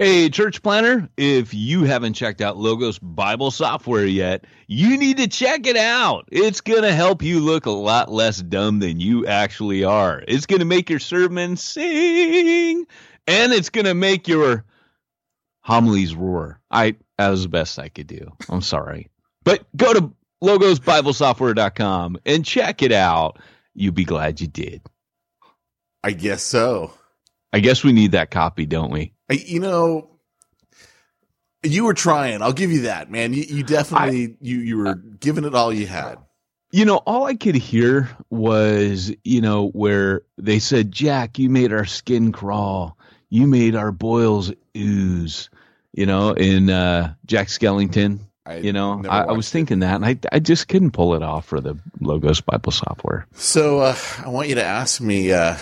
Hey, church planter, if you haven't checked out Logos Bible software yet, you need to check it out. It's going to help you look a lot less dumb than you actually are. It's going to make your sermon sing, and it's going to make your homilies roar. I that was the best I could do. I'm sorry. But go to logosbiblesoftware.com and check it out. You'll be glad you did. I guess so. I guess we need that copy, don't we? You know, you were trying. I'll give you that, man. You, you definitely I, you you were giving it all you had. You know, all I could hear was, you know, where they said, "Jack, you made our skin crawl. You made our boils ooze." You know, in uh, Jack Skellington. I you know, I, I, was thinking it. that, and I I just couldn't pull it off for the Logos Bible software. So uh, I want you to ask me, uh,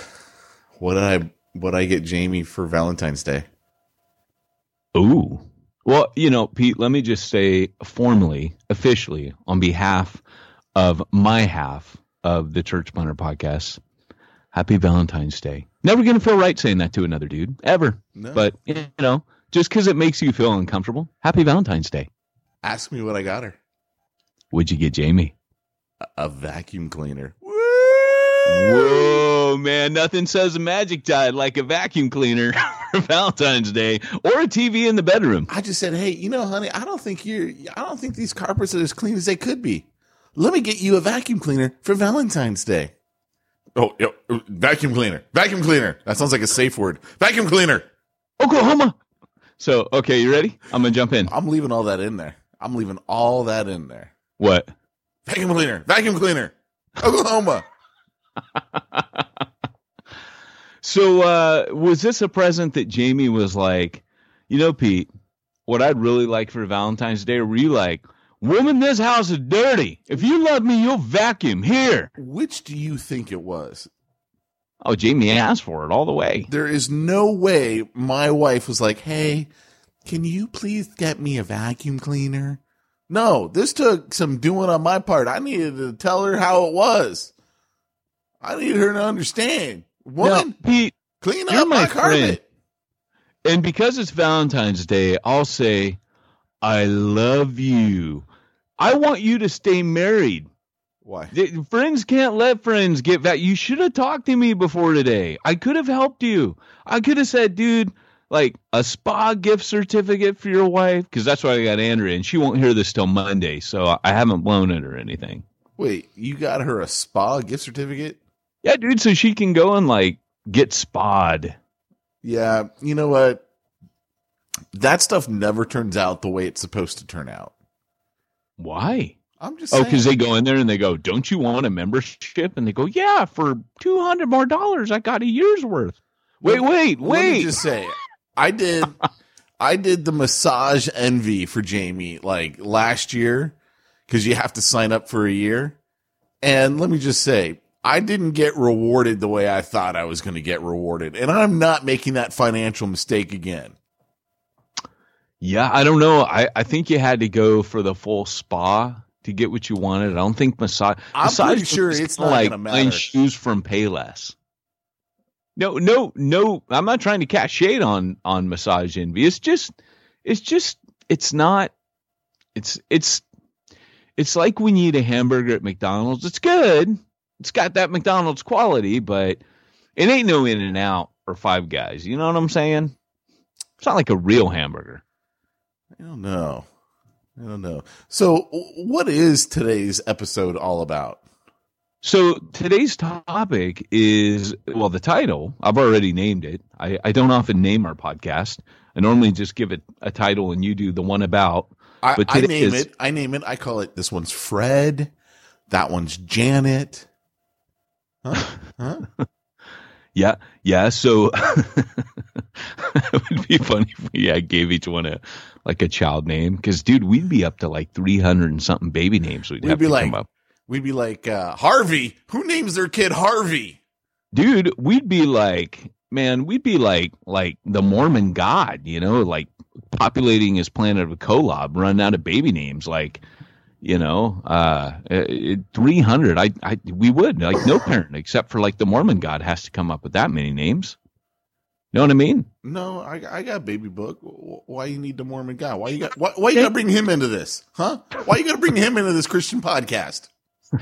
what did I what I get Jamie for Valentine's Day? Ooh. Well, you know, Pete, let me just say formally, officially, on behalf of my half of the Church Planter podcast, happy Valentine's Day. Never going to feel right saying that to another dude, ever. No. But, you know, just because it makes you feel uncomfortable, happy Valentine's Day. Ask me what I got her. What'd you get Jamie? A, a vacuum cleaner. Whoa, man! Nothing says a magic tide like a vacuum cleaner for Valentine's Day or a TV in the bedroom. I just said, hey, you know, honey, I don't think you're. I don't think these carpets are as clean as they could be. Let me get you a vacuum cleaner for Valentine's Day. Oh, yo, vacuum cleaner, vacuum cleaner. That sounds like a safe word. Vacuum cleaner. Oklahoma. So, okay, you ready? I'm gonna jump in. I'm leaving all that in there. I'm leaving all that in there. What? Vacuum cleaner, vacuum cleaner, Oklahoma. so uh, was this a present that Jamie was like, you know, Pete, what I'd really like for Valentine's Day, were you like, woman, this house is dirty. If you love me, you'll vacuum here. Which do you think it was? Oh, Jamie asked for it all the way. There is no way my wife was like, hey, can you please get me a vacuum cleaner? No, this took some doing on my part. I needed to tell her how it was. I need her to understand. Woman, now, Pete, clean up my, my carpet. And because it's Valentine's Day, I'll say, I love you. I want you to stay married. Why? Friends can't let friends get that. You should have talked to me before today. I could have helped you. I could have said, dude, like a spa gift certificate for your wife, because that's why I got Andrea, and she won't hear this till Monday, so I haven't blown it or anything. Wait, you got her a spa gift certificate? Yeah, dude, so she can go and like get spod. Yeah, you know what? That stuff never turns out the way it's supposed to turn out. Why? I'm just Oh, because they go in there and they go, "Don't you want a membership?" And they go, "Yeah, for two hundred more dollars, I got a year's worth." Wait, wait, Let me wait! just say, I did, I did the massage envy for Jamie like last year because you have to sign up for a year. And let me just say, I didn't get rewarded the way I thought I was going to get rewarded, and I'm not making that financial mistake again. yeah, I don't know. I I think you had to go for the full spa to get what you wanted. I don't think massage. I'm massage pretty sure it's not like buying shoes from Payless. No, no, no. I'm not trying to cast shade on on massage envy. It's just, it's just, it's not. It's it's it's like when you eat a hamburger at McDonald's. It's good. It's got that McDonald's quality, but it ain't no In and Out or Five Guys. You know what I'm saying? It's not like a real hamburger. I don't know. I don't know. So, what is today's episode all about? So today's topic is well, the title I've already named it. I, I don't often name our podcast. I normally just give it a title and you do the one about. I, I name is- it. I name it. I call it. This one's Fred. That one's Janet. Huh? Huh? Yeah, yeah. So it would be funny if we yeah, gave each one a like a child name because dude, we'd be up to like three hundred and something baby names. We'd, We'd have be to like- come up. We'd be like uh, Harvey. Who names their kid Harvey? dude we'd be like man we'd be like like the mormon god you know like populating his planet of a kolob running out of baby names like you know uh 300 I, I we would like no parent except for like the mormon god has to come up with that many names know what i mean No, I, I got baby book. Why you need the Mormon god Why you got? Why, why you got to bring him into this? Huh? Why you got to bring him into this Christian podcast?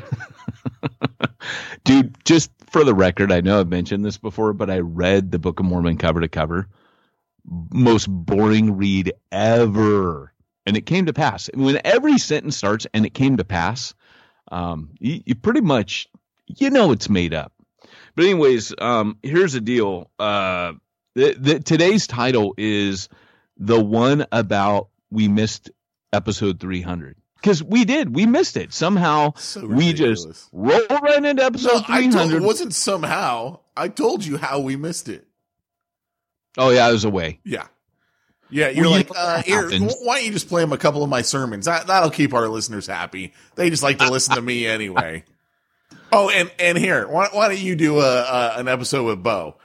dude just for the record i know i've mentioned this before but i read the book of mormon cover to cover most boring read ever and it came to pass when every sentence starts and it came to pass um, you, you pretty much you know it's made up but anyways um, here's the deal uh, the, the, today's title is the one about we missed episode 300 because we did we missed it somehow So we just ridiculous. roll right into No, episode I told, 300 it wasn't somehow. I told you how we missed it. oh yeah i was way. Yeah. Yeah, you're Well, like, uh, here, why don't you just play them a couple of my sermons? That, that'll keep our listeners happy. They just like to listen to me anyway. Oh, and, and here, why, why don't you do a, a, an episode with Bo?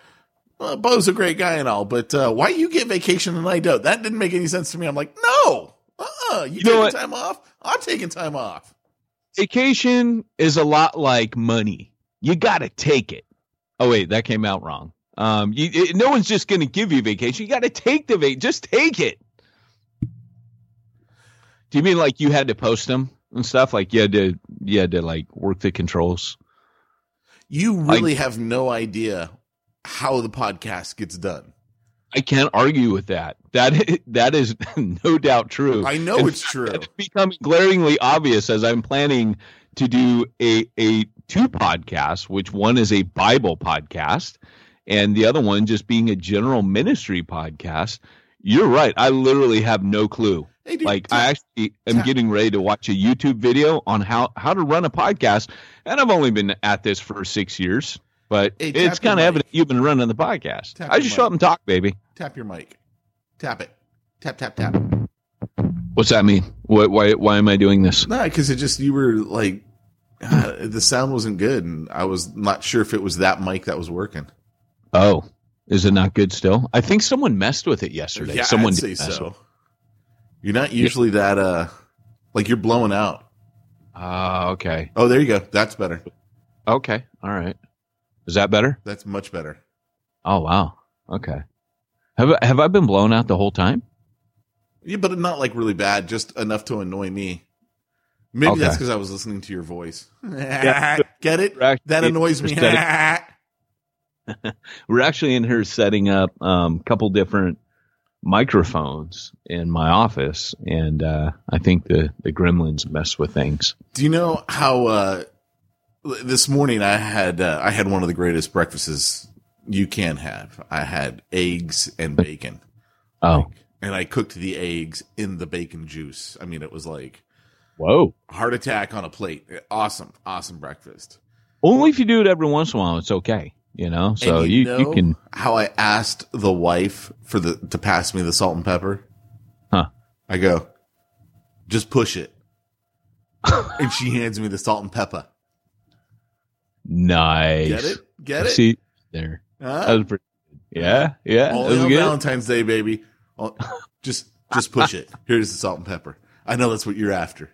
Well, Bo's a great guy and all, but uh, why you get vacation and I don't? That didn't make any sense to me. I'm like, no, uh-uh. You, You taking time off? I'm taking time off. vacation is a lot like money. You got to take it. Oh wait, that came out wrong. Um, you, it, no one's just going to give you vacation. You got to take the vacation. Just take it. Do you mean like you had to post them and stuff? Like you had to, you had to like work the controls. You really have no idea how the podcast gets done. I can't argue with that. That that is no doubt true. I know In it's fact, true. It's becoming glaringly obvious as I'm planning to do a a two podcasts, which one is a Bible podcast, and the other one just being a general ministry podcast. You're right. I literally have no clue. Hey, dude, Like I actually am getting ready to watch a YouTube video on how how to run a podcast, and I've only been at this for six years, but Hey, it's kind of evident you've been running the podcast. Tap I just show up and talk, baby. tap your mic. Tap it. Tap, tap, tap. What's that mean? What, why why am I doing this? No, because it just you were like uh, the sound wasn't good, and I was not sure if it was that mic that was working. Oh, is it not good still? I think someone messed with it yesterday. Yeah, someone I'd say so. You're not usually that uh like you're blowing out. Ah, okay, Oh, there you go. That's better. okay, all right. Is that better? That's much better. Oh wow. Okay. Have I- have I been blown out the whole time? Yeah, but not like really bad, just enough to annoy me. Maybe Okay. that's because I was listening to your voice. Get it? That annoys me. we're actually in here setting up a um, couple different microphones in my office, and uh, I think the the gremlins mess with things. Do you know how uh this morning I had uh, I had one of the greatest breakfasts you can have. I had eggs and bacon. Oh, and I cooked the eggs in the bacon juice. I mean, it was like Whoa. heart attack on a plate. Awesome, awesome breakfast. Only if you do it every once in a while, it's okay. You know, so And you, know you can. how I asked the wife for the to pass me the salt and pepper. Huh. I go, just push it, and she hands me the salt and pepper. Nice. Get it? Get it? See there. Huh? That was pretty. Yeah, yeah. Only was on good. Valentine's Day, baby. Just just push it. Here's the salt and pepper. I know that's what you're after.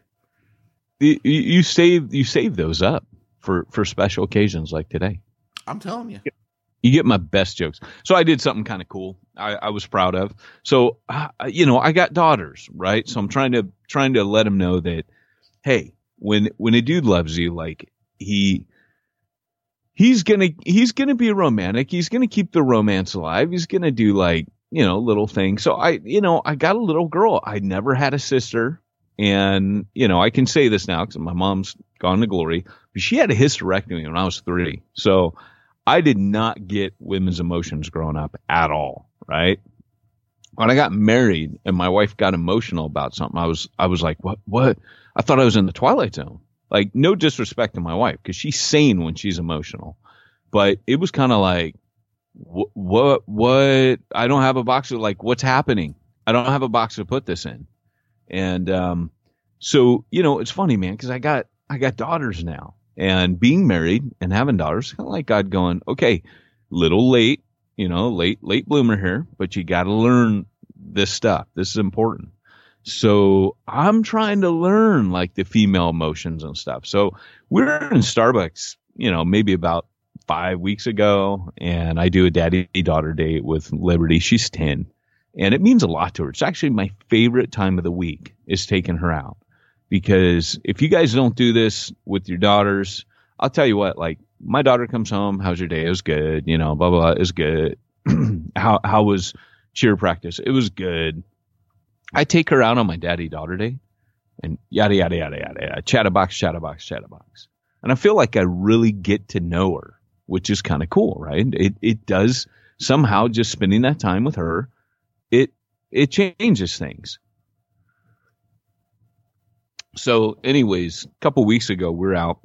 You, you you save you save those up for for special occasions like today. I'm telling you. You get my best jokes. So I did something kind of cool. I, I was proud of. So you know, I got daughters, right? So I'm trying to trying to let them know that, hey, when when a dude loves you, like he he's gonna he's gonna be romantic. He's gonna keep the romance alive. He's gonna do like you know little things. So I you know I got a little girl. I never had a sister, and you know I can say this now because my mom's gone to glory, but she had a hysterectomy when I was three. So I did not get women's emotions growing up at all, right? When I got married and my wife got emotional about something, I was I was like, "What what?" I thought I was in the twilight zone. Like no disrespect to my wife cuz she's sane when she's emotional. But it was kind of like what what what I don't have a box of like what's happening? I don't have a box to put this in. And um so, you know, it's funny, man, cuz I got I got daughters now and being married and having daughters, kind of like God going, okay, little late, you know, late, late bloomer here, but you got to learn this stuff. This is important. So I'm trying to learn like the female emotions and stuff. So we're in Starbucks, you know, maybe about five weeks ago, and I do a daddy daughter date with Liberty. She's 10, and it means a lot to her. It's actually my favorite time of the week is taking her out because if you guys don't do this with your daughters, I'll tell you what, like my daughter comes home, how's your day? It was good, you know, blah blah, blah it was good. how how was cheer practice? It was good. I take her out on my daddy daughter day and yada yada yada yada yada. Chatterbox, chatterbox, chatterbox. And I feel like I really get to know her, which is kind of cool, right? It it does somehow just spending that time with her, it it changes things. So, anyways, a couple weeks ago, we're out,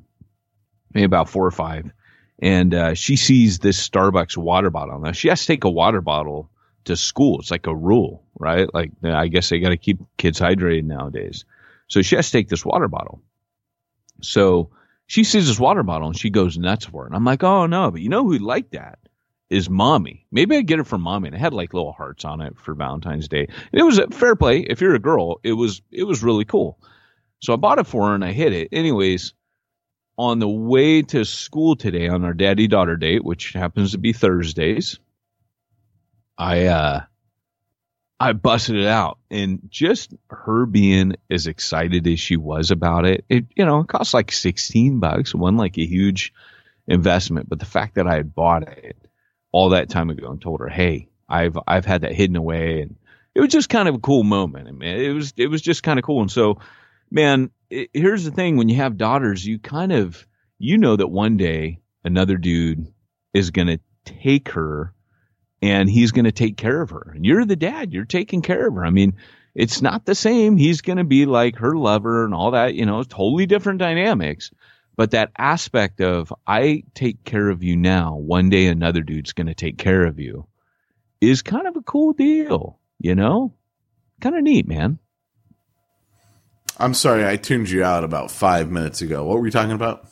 maybe about four or five, and uh, she sees this Starbucks water bottle. Now, she has to take a water bottle to school. It's like a rule, right? Like, I guess they got to keep kids hydrated nowadays. So, she has to take this water bottle. So, she sees this water bottle and she goes nuts for it. And I'm like, oh, no, but you know who liked that? Is mommy. Maybe I get it from mommy. And it had like little hearts on it for Valentine's Day. And it was a fair play. If you're a girl, it was it was really cool. So I bought it for her and I hit it. Anyways, on the way to school today on our daddy daughter date, which happens to be Thursdays, I uh I busted it out and just her being as excited as she was about it, it you know, it cost like 16 bucks, one like a huge investment, but the fact that I had bought it all that time ago and told her, "Hey, I've I've had that hidden away." And it was just kind of a cool moment. I mean, it was it was just kind of cool. And so man, here's the thing: when you have daughters, you kind of you know that one day another dude is going to take her, and he's going to take care of her, and you're the dad, you're taking care of her. I mean, it's not the same. He's going to be like her lover and all that, you know, totally different dynamics. But that aspect of I take care of you now, one day another dude's going to take care of you, is kind of a cool deal, you know, kind of neat, man. I'm sorry, I tuned you out about five minutes ago. What were you talking about?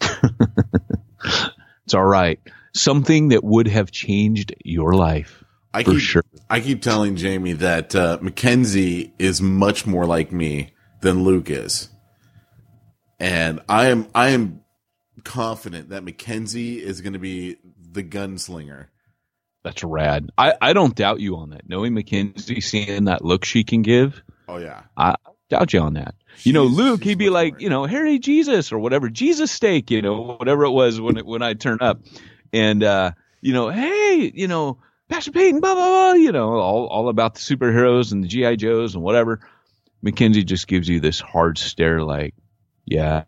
It's all right. Something that would have changed your life. I For keep, sure. I keep telling Jamie that uh, Mackenzie is much more like me than Luke is, and I am I am confident that Mackenzie is going to be the gunslinger. That's rad. I, I don't doubt you on that. Knowing Mackenzie, seeing that look she can give, Oh yeah, I doubt you on that. You know, Luke, he'd be like, you know, Harry Jesus or whatever, Jesus steak, you know, whatever it was when it, when I turn up, and uh, you know, hey, you know, Pastor Peyton, blah blah blah, you know, all all about the superheroes and the GI Joes and whatever. Mackenzie just gives you this hard stare, like, yeah,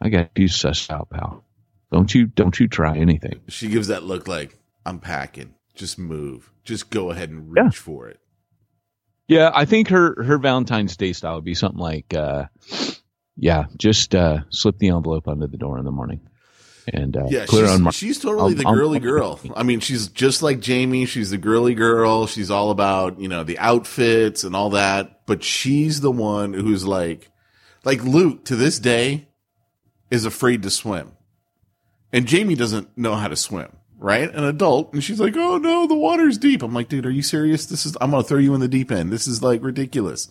I got you sussed out, pal. Don't you don't you try anything. she gives that look like I'm packing. Just move. Just go ahead and Yeah. reach for it. Yeah, I think her her Valentine's Day style would be something like, uh, yeah, just uh, slip the envelope under the door in the morning, and uh, Yeah, clear she's, on Mar- she's totally the girly girl. I mean, she's just like Jamie. She's the girly girl. She's all about, you know, the outfits and all that. But she's the one who's like, like Luke to this day is afraid to swim. And Jamie doesn't know how to swim, right? An adult. And she's like, oh no, the water's deep. I'm like, dude, are you serious? This is, I'm going to throw you in the deep end. This is like ridiculous.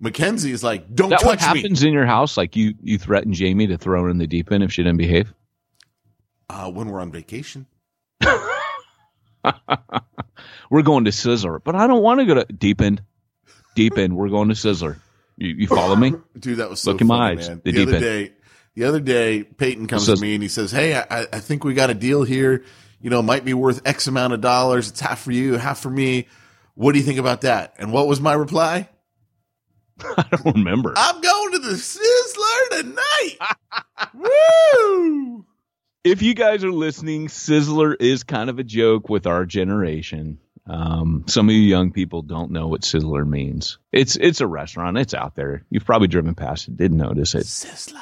Mackenzie is like, don't that what touch me. happens in your house? Like you you threaten Jamie to throw her in the deep end if she didn't behave? Uh, when we're on vacation. We're going to Sizzler, but I don't want to go to deep end. Deep end. We're going to Sizzler. You, you follow me? Dude, that was so Look in my eyes, man. the The, deep other end. day, the other day, Peyton comes Says- to me and he says, "Hey, I, I think we got a deal here. You know, it might be worth X amount of dollars. It's half for you, half for me. What do you think about that?" And what was my reply? I don't remember. I'm going to the Sizzler tonight. Woo! if you guys are listening, Sizzler is kind of a joke with our generation. Um, some of you young people don't know what Sizzler means. It's it's a restaurant. It's out there. You've probably driven past it, didn't notice it. Sizzler.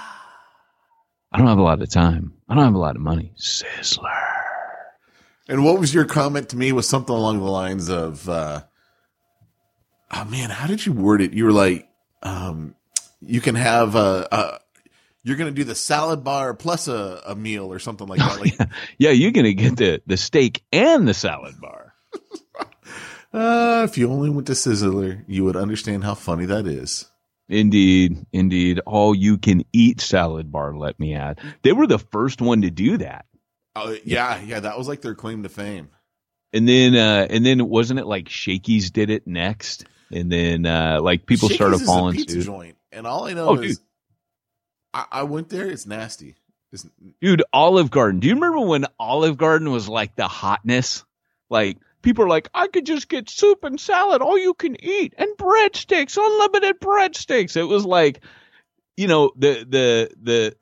I don't have a lot of time. I don't have a lot of money. Sizzler. And what was your comment to me? Was something along the lines of, uh, "Oh man, how did you word it? You were like, um, you can have a, a you're going to do the salad bar plus a, a meal or something like that. Like, Yeah, you're gonna get the the steak and the salad bar. uh, if you only went to Sizzler, you would understand how funny that is. Indeed, indeed. All you can eat salad bar. Let me add, they were the first one to do that. Oh yeah, yeah, that was like their claim to fame. And then, uh, and then wasn't it like Shakey's did it next? And then, uh, like people Shakey's started is a pizza joint, and all I know Oh, is. I, I went there. It's nasty. It's, Dude, Olive Garden. Do you remember when Olive Garden was like the hotness? Like people are like, I could just get soup and salad, all you can eat, and breadsticks, unlimited breadsticks. It was like, you know, the the the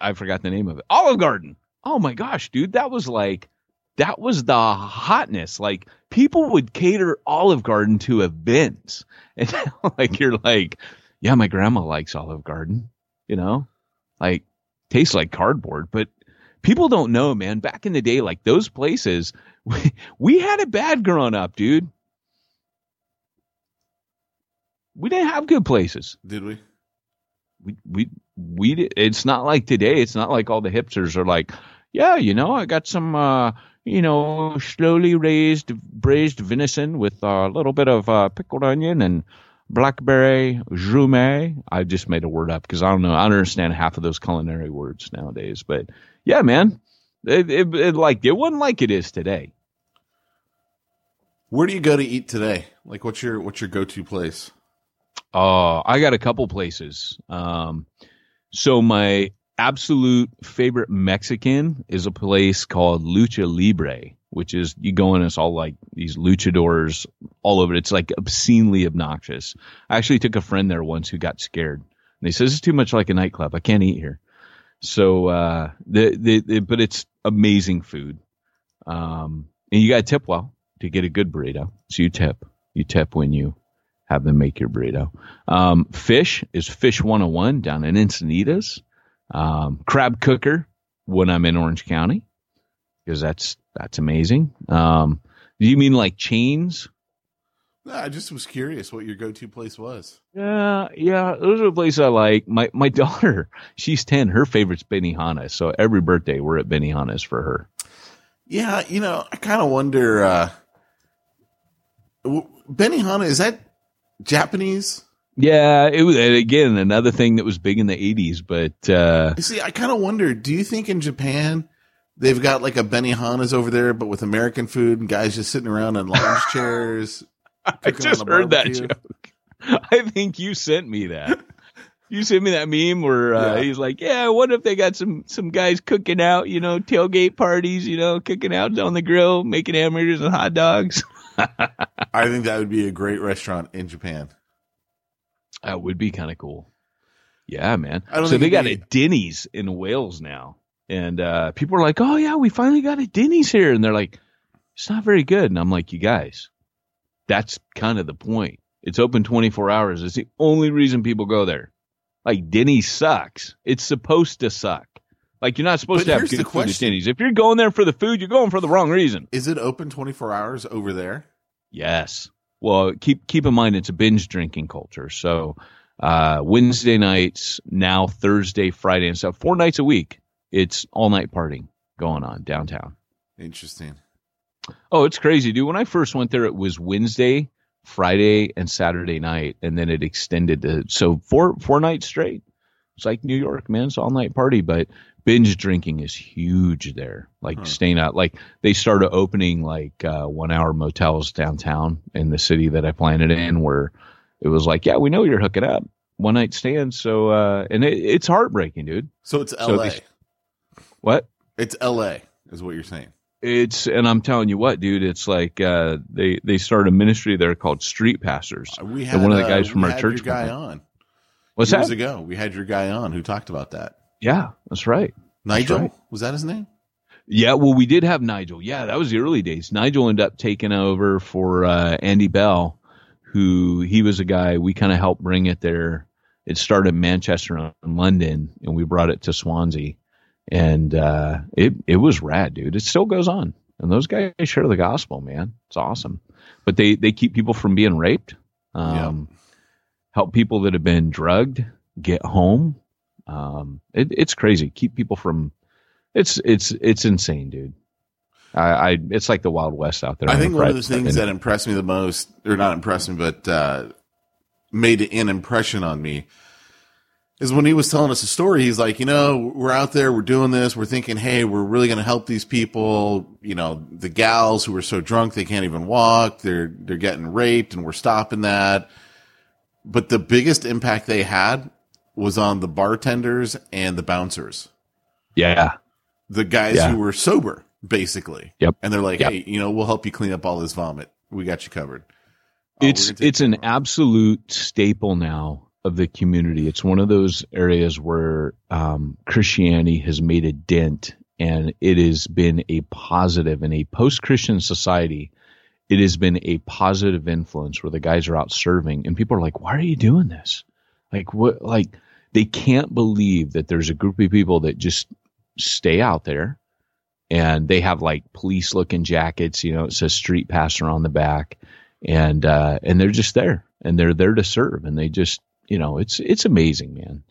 I forgot the name of it. Olive Garden. Oh my gosh, dude, that was like that was the hotness. Like people would cater Olive Garden to events, and like you're like, yeah, my grandma likes Olive Garden. You know, like tastes like cardboard, but people don't know, man. Back in the day, like those places, we, we had it bad growing up, dude. We didn't have good places. did we? We we we. It's not like today. It's not like all the hipsters are like, yeah, you know, I got some, uh, you know, slowly raised braised venison with a little bit of uh, pickled onion and blackberry jumet. I just made a word up because I don't know. I don't understand half of those culinary words nowadays. But yeah, man, it, it, it like it wasn't like it is today. Where do you go to eat today? Like, what's your what's your go to place? Oh, I got a couple places. Um, so my absolute favorite Mexican is a place called Lucha Libre, which is you go in, it's all like these luchadors all over. It's like obscenely obnoxious. I actually took a friend there once who got scared. And he says it's too much like a nightclub. I can't eat here. So uh, the, the, the but it's amazing food. Um, and you got to tip well to get a good burrito. So you tip. You tip when you have them make your burrito. Um, fish is Fish 101 down in Encinitas. Um, crab cooker when I'm in Orange County because that's that's amazing. Um, do you mean like chains? No, I just was curious what your go to place was. Yeah, yeah, those are the places I like. My my daughter, she's ten. Her favorite's Benihana. So every birthday we're at Benihana's for her. Yeah, you know, I kind of wonder. uh Benihana is that Japanese? Yeah, it was again another thing that was big in the '80s. But uh, You see, I kind of wonder. Do you think in Japan they've got like a Benihana's over there, but with American food and guys just sitting around in lounge chairs? I just heard that joke. I think you sent me that. You sent me that meme where uh, Yeah. he's like, "Yeah, what if they got some some guys cooking out, you know, tailgate parties, you know, cooking out on the grill, making hamburgers and hot dogs." I think that would be a great restaurant in Japan. That would be kind of cool. Yeah, man. I don't So they got be- a Denny's in Wales now, and uh, people are like, "Oh yeah, we finally got a Denny's here," and they're like, "It's not very good," and I'm like, "You guys, That's kind of the point. It's open 24 hours. It's the only reason people go there. Like Denny's sucks. It's supposed to suck. Like you're not supposed But to have good food at. Denny's. If you're going there for the food, you're going for the wrong reason. Is it open 24 hours over there? Yes. Well, keep keep in mind it's a binge drinking culture. So uh, Wednesday nights, now Thursday, Friday, and stuff. Four nights a week. It's all night partying going on downtown. Interesting. Oh, it's crazy, dude. When I first went there, it was Wednesday, Friday, and Saturday night, and then it extended to so four four nights straight. It's like New York, man. It's all night party, but binge drinking is huge there. Like Huh. staying out, like they started opening like uh, one hour motels downtown in the city that I planted in, where it was like, yeah, we know you're hooking up, one night stand. So, uh, and it, it's heartbreaking, dude. So it's So LA. they- What? it's LA, is what you're saying. It's and I'm telling you what, dude. It's like uh, they they started a ministry there called Street Pastors. We And had one of the uh, guys from our church your guy on What's years that? ago. We had your guy on who talked about that. Yeah, that's right. Nigel right. was that his name? Yeah, well, we did have Nigel. Yeah, that was the early days. Nigel ended up taking over for uh, Andy Bell, who he was a guy we kind of helped bring it there. It started in Manchester and London, and we brought it to Swansea, and uh, it it was rad, dude. It still goes on, and those guys share the gospel, man. It's awesome. But they they keep people from being raped, um, help people that have been drugged get home. Um, it, it's crazy. Keep people from it's it's it's insane, dude. I, I it's like the Wild West out there. I think one of the things that impressed me the most, or not impressed me, but uh, made an impression on me, is when he was telling us a story. He's like, you know, we're out there, we're doing this, we're thinking, hey, we're really going to help these people. You know, the gals who are so drunk they can't even walk, they're they're getting raped, and we're stopping that. But the biggest impact they had was on the bartenders and the bouncers yeah, the guys Yeah. who were sober, basically. Yep. And they're like, Yep. hey, you know, we'll help you clean up all this vomit. We got you covered. Oh, it's we're gonna take it's an absolute staple now of the community. It's one of those areas where um, Christianity has made a dent, and it has been a positive in a post-Christian society. It has been a positive influence where the guys are out serving, and people are like, "Why are you doing this?" Like what? Like they can't believe that there's a group of people that just stay out there, and they have like police-looking jackets. You know, it says "Street Pastor" on the back and uh, and they're just there and they're there to serve and they just you know it's it's amazing man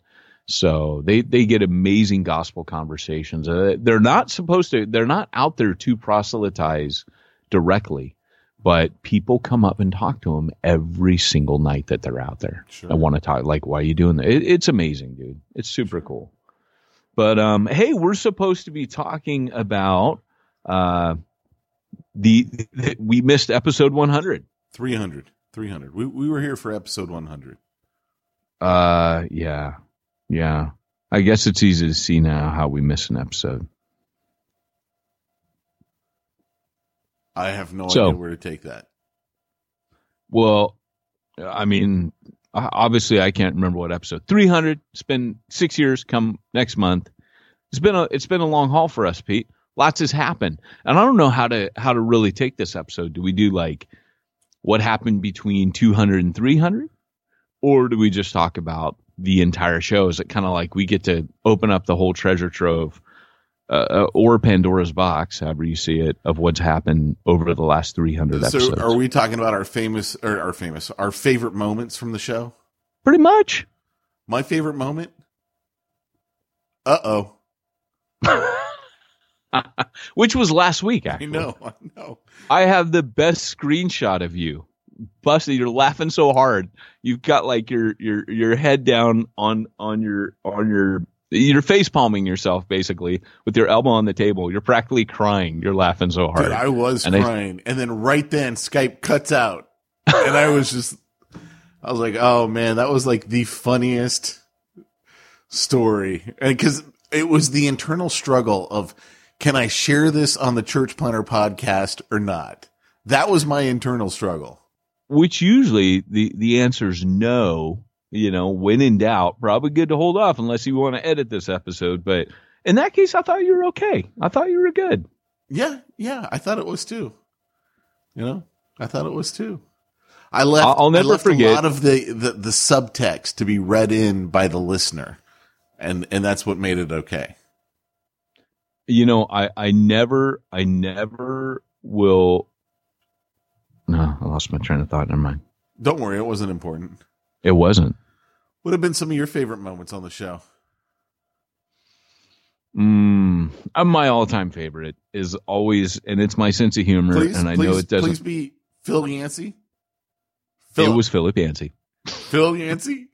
so they they get amazing gospel conversations uh, they're not supposed to they're not out there to proselytize directly but people come up and talk to them every single night that they're out there Sure. i want to talk like why are you doing that it, it's amazing dude it's super cool but um hey we're supposed to be talking about uh the, the we missed episode 100 300. 300. We, we were here for episode 100. Uh, yeah, yeah. I guess it's easy to see now how we miss an episode. I have no So- idea where to take that. Well, I mean, obviously, I can't remember what episode. Three hundred. It's been six years. Come next month. It's been a it's been a long haul for us, Pete. Lots has happened, and I don't know how to how to really take this episode. Do we do like what happened between 200 and 300 or do we just talk about the entire show is it kind of like we get to open up the whole treasure trove uh, uh, or pandora's box however you see it of what's happened over the last 300 So episodes are we talking about our famous, or our famous, our favorite moments from the show? pretty much My favorite moment? Uh oh. which was last week I know. I know. I have the best screenshot of you. Busted, you're laughing so hard. You've got like your your your head down on on your on your you're face palming yourself basically with your elbow on the table. You're practically crying. You're laughing so hard. Dude, I was And I- crying. and then right then Skype cuts out. And I was just, I was like, oh man, that was like the funniest story. And cause it was the internal struggle of, can I share this on the Church Planter podcast or not? That was my internal struggle. Which usually the the answer is no. You know, when in doubt, probably good to hold off unless you want to edit this episode. But in that case, I thought you were okay. I thought you were good. Yeah. Yeah. I thought it was too. You know, I thought it was too. I left. I'll- never left forget- a lot of the, the the subtext to be read in by the listener, and and that's what made it okay. you know, I, I never, I never will. No, I lost my train of thought. Never mind. Don't worry, it wasn't important. It wasn't. What have been some of your favorite moments on the show? Mm, uh, my all-time favorite is always, and it's my sense of humor, Please, and I please, know it doesn't. please be Phil Yancey. it was Philip Yancey Phil Yancey.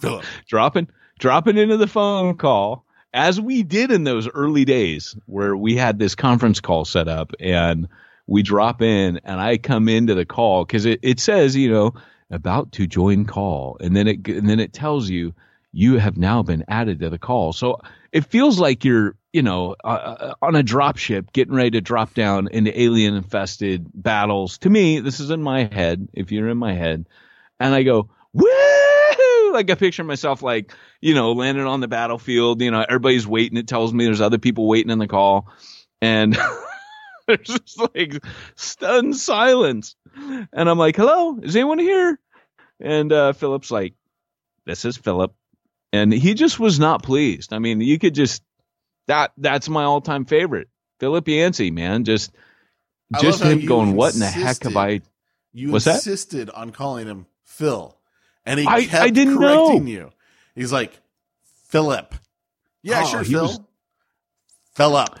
Philip. dropping, dropping into the phone call as we did in those early days where we had this conference call set up and we drop in and I come into the call because it, it says, you know, about to join call. And then it, and then it tells you, you have now been added to the call. So it feels like you're, you know, uh, uh, on a drop ship getting ready to drop down into alien infested battles. To me, this is in my head. If you're in my head and I go, woo! Like I picture myself like, you know, landing on the battlefield, you know, everybody's waiting. It tells me there's other people waiting in the call. And there's just like stunned silence. And I'm like, hello, is anyone here? And uh, Philip's like, this is Philip. And he just was not pleased. I mean, you could just, that, that's my all time favorite. Philip Yancey, man. Just, just him going, what in the heck have I You What's that? insisted on calling him Phil, and he I- kept I didn't correcting know. you. He's like, Philip. Yeah, Oh, sure, Phil. was- Philip.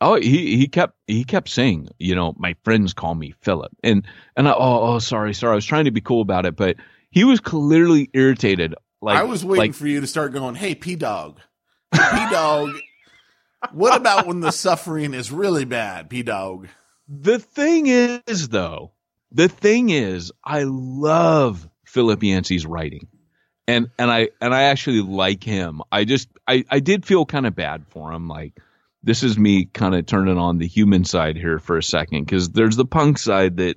Oh, he he kept he kept saying, you know, my friends call me Philip, and and I, oh oh sorry sorry, I was trying to be cool about it, but he was clearly irritated. Like I was waiting like, for you to start going, "Hey, P Dog, P Dog." what about when the suffering is really bad, P Dog? The thing is, though, the thing is, I love Philip Yancey's writing, and and I and I actually like him. I just I I did feel kind of bad for him. Like this is me kind of turning on the human side here for a second because there's the punk side that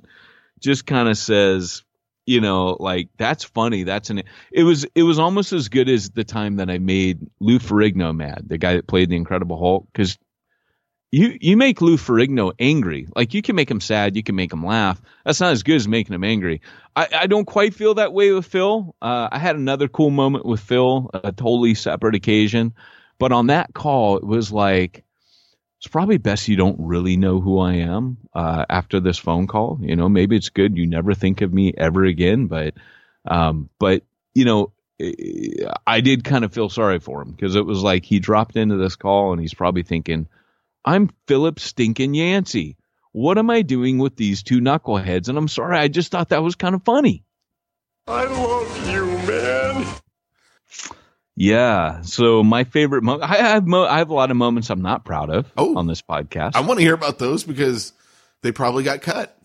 just kind of says, you know, like that's funny. That's an. It was it was almost as good as the time that I made Lou Ferrigno mad, the guy that played the Incredible Hulk, because you you make Lou Ferrigno angry. Like you can make him sad, you can make him laugh. That's not as good as making him angry. I, I don't quite feel that way with Phil. Uh, I had another cool moment with Phil, a totally separate occasion, but on that call, it was like it's probably best you don't really know who I am uh, after this phone call. You know, maybe it's good you never think of me ever again, but um, but you know. I did kind of feel sorry for him because it was like he dropped into this call and he's probably thinking, I'm Philip Stinkin' Yancey. What am I doing with these two knuckleheads? And I'm sorry, I just thought that was kind of funny. I love. Yeah. So my favorite moment, I have mo- I have a lot of moments I'm not proud of Oh. on this podcast. I want to hear about those because they probably got cut.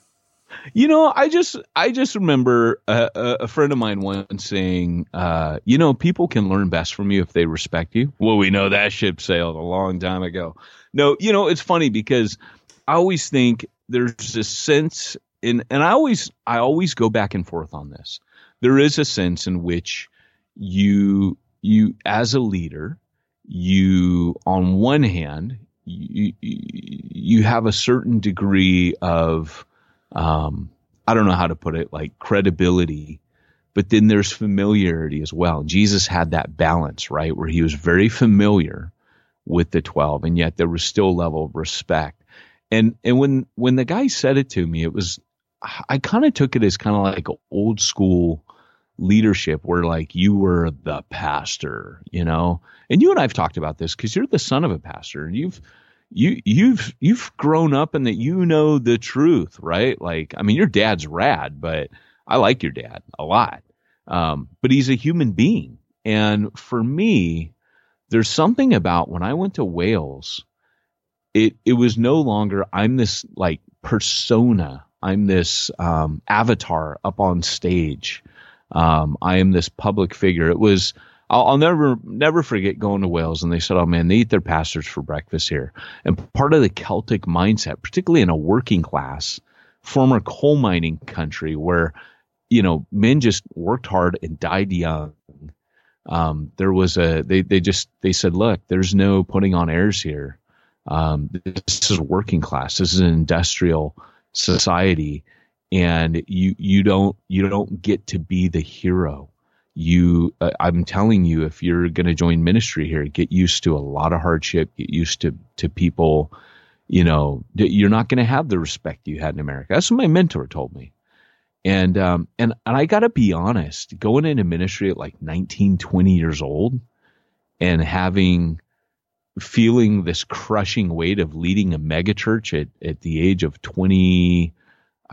You know, I just I just remember a, a, friend of mine once saying, uh, you know, people can learn best from you if they respect you. Well, we know that ship sailed a long time ago. No, you know, it's funny because I always think there's a sense in, and I always I always go back and forth on this. There is a sense in which you you as a leader, you on one hand you you have a certain degree of um, I don't know how to put it, like credibility, but then there's familiarity as well. Jesus had that balance, right, where he was very familiar with the 12 and yet there was still a level of respect. And and when when the guy said it to me, it was I kind of took it as kind of like old school leadership where like you were the pastor, you know. And you and I've talked about this cuz you're the son of a pastor and you've you you've you've grown up in that you know the truth, right? Like, I mean, your dad's rad, but I like your dad a lot. Um, but he's a human being, and for me, there's something about when I went to Wales, it it was no longer I'm this like persona, I'm this um, avatar up on stage, um, I am this public figure. It was I'll, I'll never never forget going to Wales and they said, "Oh man, they eat their pastors for breakfast here." And part of the Celtic mindset, particularly in a working class, former coal mining country where you know men just worked hard and died young. Um, there was a they they just they said, "Look, there's no putting on airs here. Um, this is working class. This is an industrial society." And you you don't you don't get to be the hero. You uh, i'm telling you if you're going to join ministry here get used to a lot of hardship get used to to people you know you're not going to have the respect you had in america. That's what my mentor told me. And um and and i got to be honest going into ministry at like 19 20 years old and having feeling this crushing weight of leading a megachurch at, at the age of 20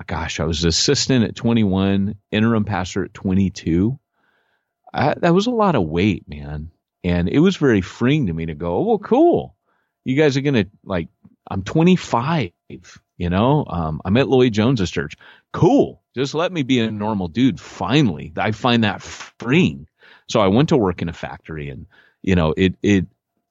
gosh, I was assistant at 21, interim pastor at 22. I, that was a lot of weight, man. And it was very freeing to me to go, oh, well, cool. You guys are going to like, I'm 25, you know, um, I'm at Lloyd Jones's church. Cool. Just let me be a normal dude. Finally, I find that freeing. So I went to work in a factory and, you know, it, it,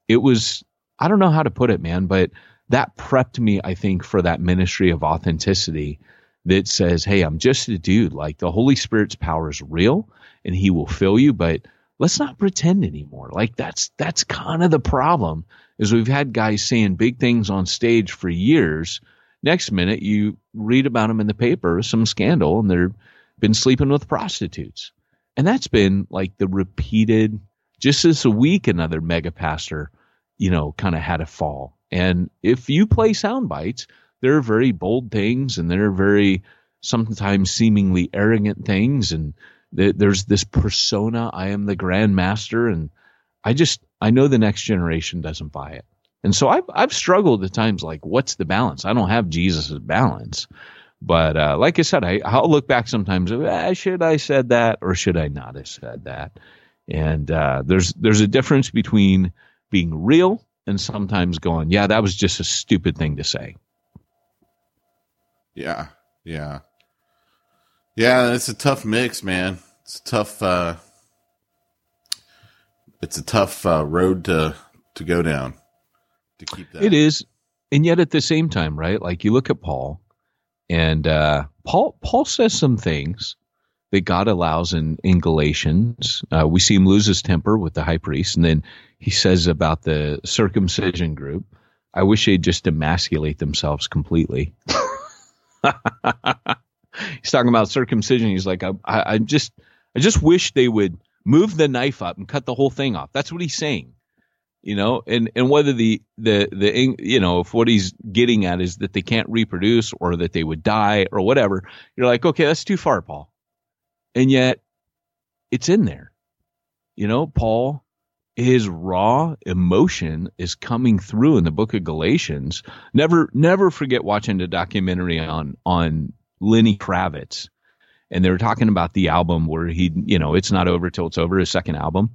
it was, I don't know how to put it, man, but that prepped me, I think, for that ministry of authenticity that says, Hey, I'm just a dude. Like the Holy Spirit's power is real and he will fill you, but let's not pretend anymore. Like that's, that's kind of the problem is we've had guys saying big things on stage for years. Next minute you read about them in the paper, some scandal and they've been sleeping with prostitutes. And that's been like the repeated, just this week, another mega pastor, you know, kind of had a fall. And if you play sound bites, there are very bold things and there are very sometimes seemingly arrogant things. And th- there's this persona i am the grand master and i just i know the next generation doesn't buy it. And so i've, I've struggled at times like what's the balance? I don't have jesus' balance. But uh, like i said I, i'll look back sometimes ah, should i said that or should i not have said that? And uh, there's there's a difference between being real and sometimes going yeah that was just a stupid thing to say Yeah, yeah, yeah. It's a tough mix, man. It's a tough. Uh, it's a tough uh, road to to go down. To keep that, It is, and yet at the same time, right? Like you look at Paul, and uh, Paul Paul says some things that God allows in in Galatians. Uh, we see him lose his temper with the high priest, and then he says about the circumcision group. I wish they'd just emasculate themselves completely. he's talking about circumcision. He's like, I, I, I just, I just wish they would move the knife up and cut the whole thing off. That's what he's saying, you know. And and whether the the the you know if what he's getting at is that they can't reproduce or that they would die or whatever, you're like, okay, that's too far, Paul. And yet, it's in there, you know. Paul, his raw emotion is coming through in the book of Galatians. Never never forget watching the documentary on on Lenny Kravitz. And they were talking about the album where he, you know, it's not over till it's over, his second album.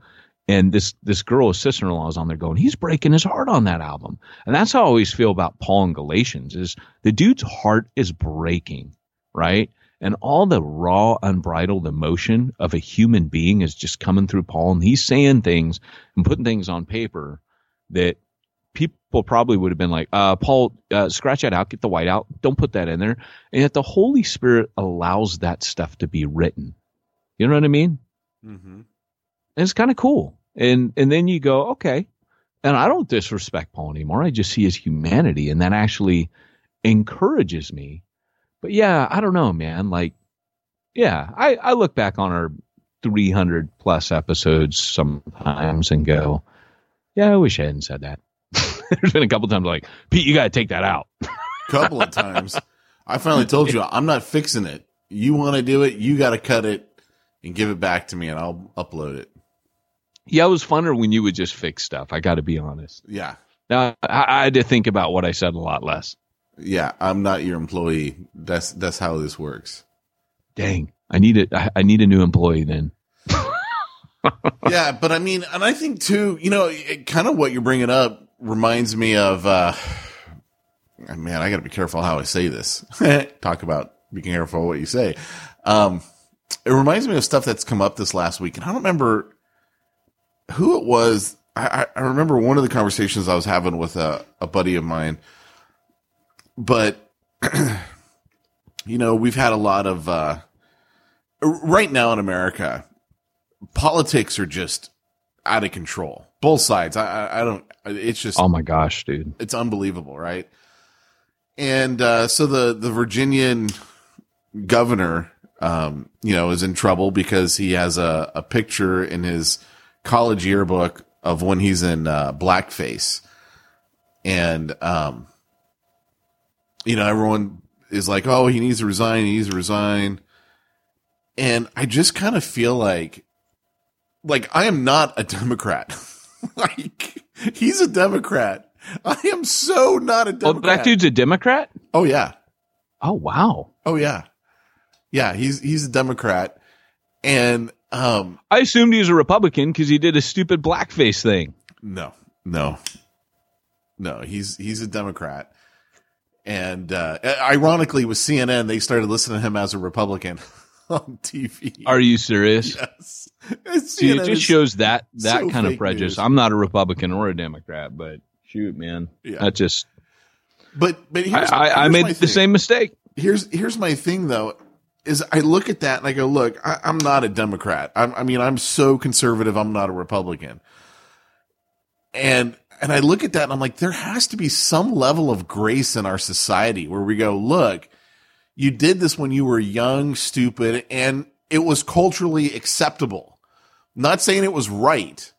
And this this girl, his sister in law, is on there going, he's breaking his heart on that album. And that's how I always feel about Paul and Galatians is the dude's heart is breaking, right? And all the raw, unbridled emotion of a human being is just coming through Paul, and he's saying things and putting things on paper that people probably would have been like, uh, Paul, uh, scratch that out, get the white out, don't put that in there. And yet the Holy Spirit allows that stuff to be written. You know what I mean? Mm-hmm. And it's kind of cool. And and then you go, okay. And I don't disrespect Paul anymore. I just see his humanity, and that actually encourages me. But yeah, I don't know, man. Like, yeah, I, I look back on our 300 plus episodes sometimes and go, yeah, I wish I hadn't said that. There's been a couple times like, Pete, you got to take that out. couple of times. I finally told you I'm not fixing it. You want to do it, you got to cut it and give it back to me, and I'll upload it. Yeah, it was funner when you would just fix stuff. I got to be honest. Yeah, Now I, I had to think about what I said a lot less. Yeah. I'm not your employee. That's that's how this works. Dang, I need it. I, need a new employee then. yeah, but I mean, and I think too, you know, it, kind of what you're bringing up reminds me of. uh Man, I got to be careful how I say this. Talk about be careful what you say. Um, it reminds me of stuff that's come up this last week, and I don't remember who it was. I, I I remember one of the conversations I was having with a, a buddy of mine, but you know, we've had a lot of uh, right now in America, politics are just out of control. Both sides. I, I, don't. It's just Oh my gosh, dude. it's unbelievable, right? And uh, so the the Virginian governor, um, you know, is in trouble because he has a, a picture in his college yearbook of when he's in uh, blackface. And, um, you know, everyone is like, oh, he needs to resign. He needs to resign. And I just kind of feel like, like I am not a Democrat. like he's a Democrat. I am so not a Oh, Democrat. that dude's a Democrat. oh yeah. Oh wow. Oh yeah. Yeah, he's he's a Democrat. And um I assumed he was a Republican because he did a stupid blackface thing. no, no. No, he's he's a Democrat. And uh ironically with CNN they started listening to him as a Republican on TV. Are you serious? yes. See, it just shows that that so kind of prejudice. news. I'm not a Republican or a Democrat, but shoot, man, Yeah. that just But but I, here's, I, I made the thing. same mistake. here's here's my thing though is I look at that and I go, look, I, I'm not a Democrat. I'm, I mean, I'm so conservative. I'm not a Republican. And and I look at that and I'm like, there has to be some level of grace in our society where we go, look, you did this when you were young, stupid, and it was culturally acceptable. Not saying it was right,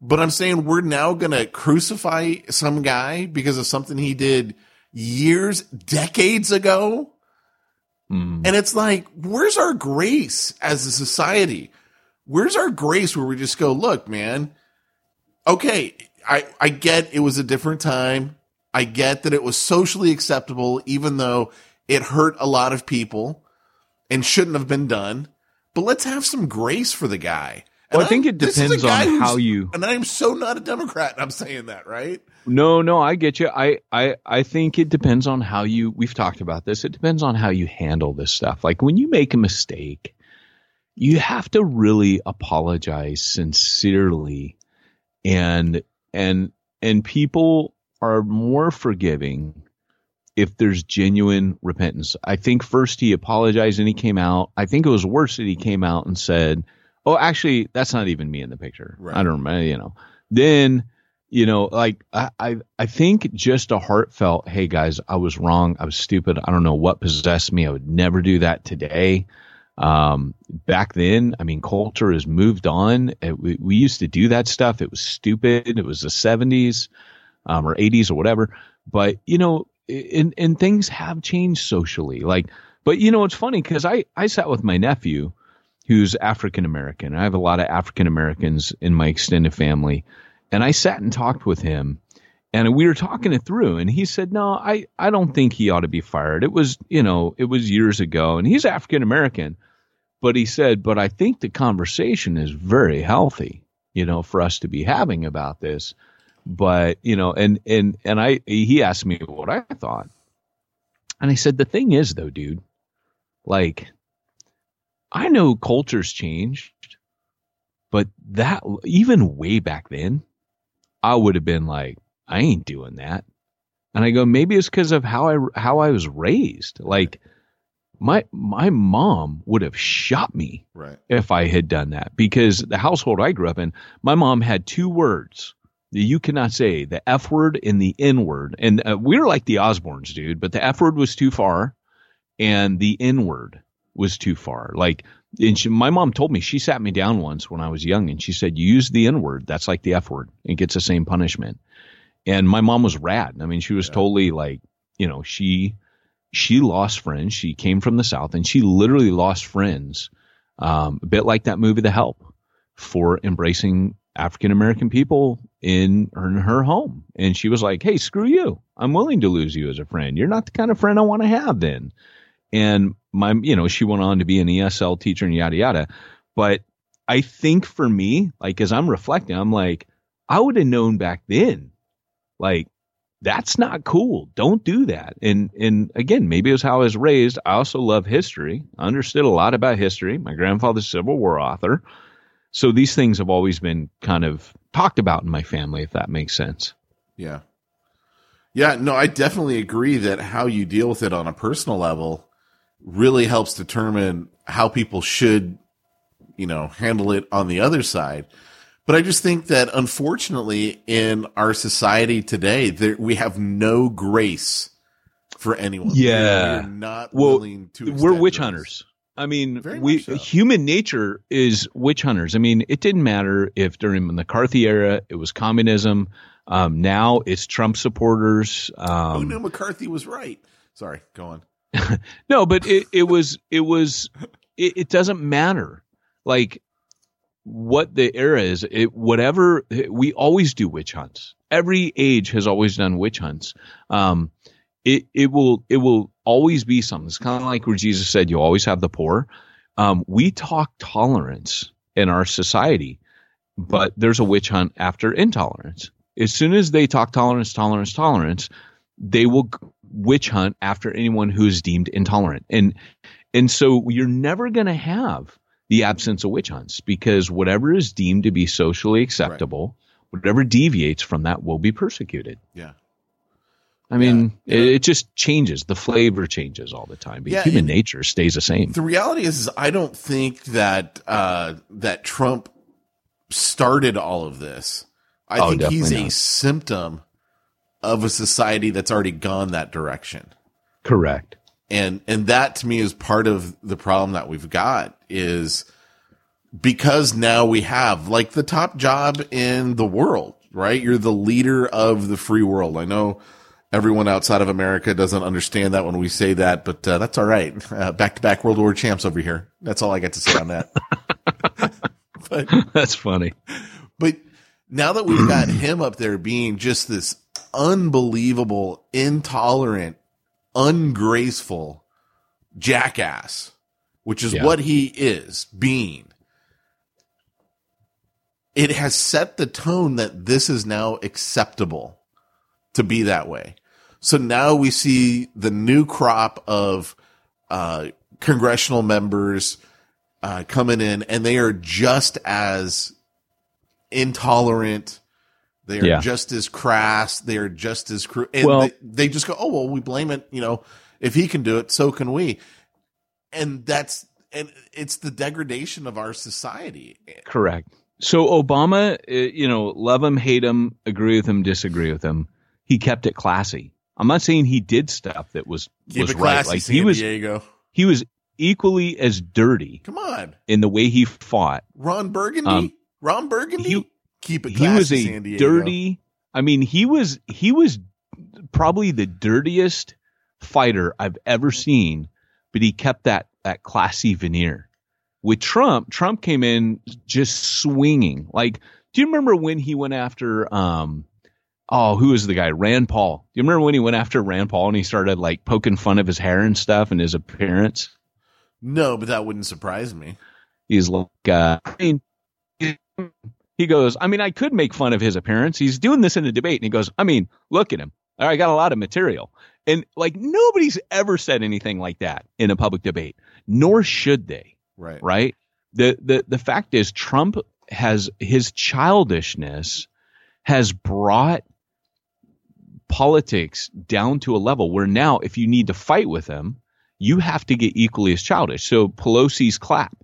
but I'm saying we're now going to crucify some guy because of something he did years, decades ago. Mm. And it's like, where's our grace as a society? Where's our grace where we just go, look, man, okay, I, I get it was a different time. I get that it was socially acceptable, even though it hurt a lot of people and shouldn't have been done. But let's have some grace for the guy. Well, I think it this is a depends on how you- And I'm so not a Democrat. and I'm saying that, right? No, no, I get you. I, I, I think it depends on how you. We've talked about this. It depends on how you handle this stuff. Like when you make a mistake, you have to really apologize sincerely, and and and people are more forgiving if there's genuine repentance. I think first he apologized and he came out. I think it was worse that he came out and said, "Oh, actually, that's not even me in the picture. Right. I don't remember." You know, then you know, like I, I, I think just a heartfelt, "Hey guys, I was wrong. I was stupid. I don't know what possessed me. I would never do that today." Um, back then, I mean, culture has moved on. It, we, we used to do that stuff. It was stupid. It was the seventies, um, or eighties or whatever. But, you know, and, and things have changed socially. Like, but you know, it's funny because I, I sat with my nephew who's African American. I have a lot of African Americans in my extended family. And I sat and talked with him and we were talking it through and he said, no, I, I don't think he ought to be fired. It was, you know, it was years ago and he's African American, but he said, but I think the conversation is very healthy, you know, for us to be having about this. But, you know, and, and, and I, he asked me what I thought. And I said, the thing is though, dude, like, I know culture's changed, but that even way back then, I would have been like, I ain't doing that. And I go, maybe it's because of how I how I was raised. Like my my mom would have shot me Right. if I had done that because the household I grew up in, my mom had two words that you cannot say the F word and the N word. And uh, we were like the Osbournes, dude, but the F word was too far and the N word was too far. Like, and she, my mom told me she sat me down once when I was young and she said, use the N word. That's like the F word. and gets the same punishment. And my mom was rad. I mean, she was totally like, you know, she, she lost friends. She came from the South and she literally lost friends. Um, a bit like that movie, The Help, for embracing African American people in her, in her home. And she was like, Hey, screw you. I'm willing to lose you as a friend. You're not the kind of friend I want to have then. And my, you know, she went on to be an ESL teacher and yada, yada. But I think for me, like, as I'm reflecting, I'm like, I would have known back then, like, that's not cool. Don't do that. And and again, maybe it was how I was raised. I also love history. I understood a lot about history. My grandfather's Civil War author. So these things have always been kind of talked about in my family, if that makes sense. Yeah. Yeah, no, I definitely agree that how you deal with it on a personal level really helps determine how people should, you know, handle it on the other side. But I just think that unfortunately in our society today, there, we have no grace for anyone. Yeah. We're not Well, willing to. we're witch grace. hunters. I mean, Very we so. human nature is witch hunters. I mean, it didn't matter if during the McCarthy era it was communism. Um, now it's Trump supporters. Who knew Um, McCarthy was right? Sorry, go on. no, but it, it was it was it, it doesn't matter. Like what the era is, it whatever we always do witch hunts. Every age has always done witch hunts. Um, it it will it will always be something. It's kind of like where Jesus said, "You always have the poor." Um, we talk tolerance in our society, but there's a witch hunt after intolerance. As soon as they talk tolerance, tolerance, tolerance, they will witch hunt after anyone who is deemed intolerant. And and so you're never going to have the absence of witch hunts because whatever is deemed to be socially acceptable, whatever deviates from that will be persecuted. Yeah. I mean, Yeah. it, it just changes. The flavor changes all the time, but Yeah, human nature stays the same. The reality is, is I don't think that uh, that Trump started all of this. I Oh, think he's definitely a symptom of a society that's already gone that direction. Correct. And and that to me is part of the problem that we've got is because now we have like the top job in the world right? You're the leader of the free world. I know everyone outside of america doesn't understand that when we say that but uh, that's all right. Uh, back-to-back world war champs over here. That's all i got to say on that. But That's funny. but now that we've got him up there being just this unbelievable, intolerant, ungraceful jackass, which is Yeah. what he is being, it has set the tone that this is now acceptable to be that way. So now we see the new crop of uh, congressional members uh, coming in, and they are just as intolerant. They are Yeah. just as crass. They are just as cruel. And Well- they, they just go, oh, well, we blame it. You know, if he can do it, so can we. And that's, and it's the degradation of our society. Correct. So Obama, uh, you know, love him, hate him, agree with him, disagree with him. He kept it classy. I'm not saying he did stuff that was Keep was right. Like San he was Diego. he was equally as dirty Come on. in the way he fought. Ron Burgundy? Um, Ron Burgundy? he- Keep it he was a dirty. I mean, he was he was probably the dirtiest fighter I've ever seen, but he kept that that classy veneer. With Trump, Trump came in just swinging. Like, do you remember when he went after um oh, who was the guy? Rand Paul. Do you remember when he went after Rand Paul and he started like poking fun of his hair and stuff and his appearance? No, but that wouldn't surprise me. He's like, uh, I mean, he goes, I mean, I could make fun of his appearance. He's doing this in a debate, and he goes, I mean, look at him. I got a lot of material. And like nobody's ever said anything like that in a public debate, nor should they, Right. right? The the the fact is Trump has his childishness has brought politics down to a level where now if you need to fight with him, you have to get equally as childish. So Pelosi's clap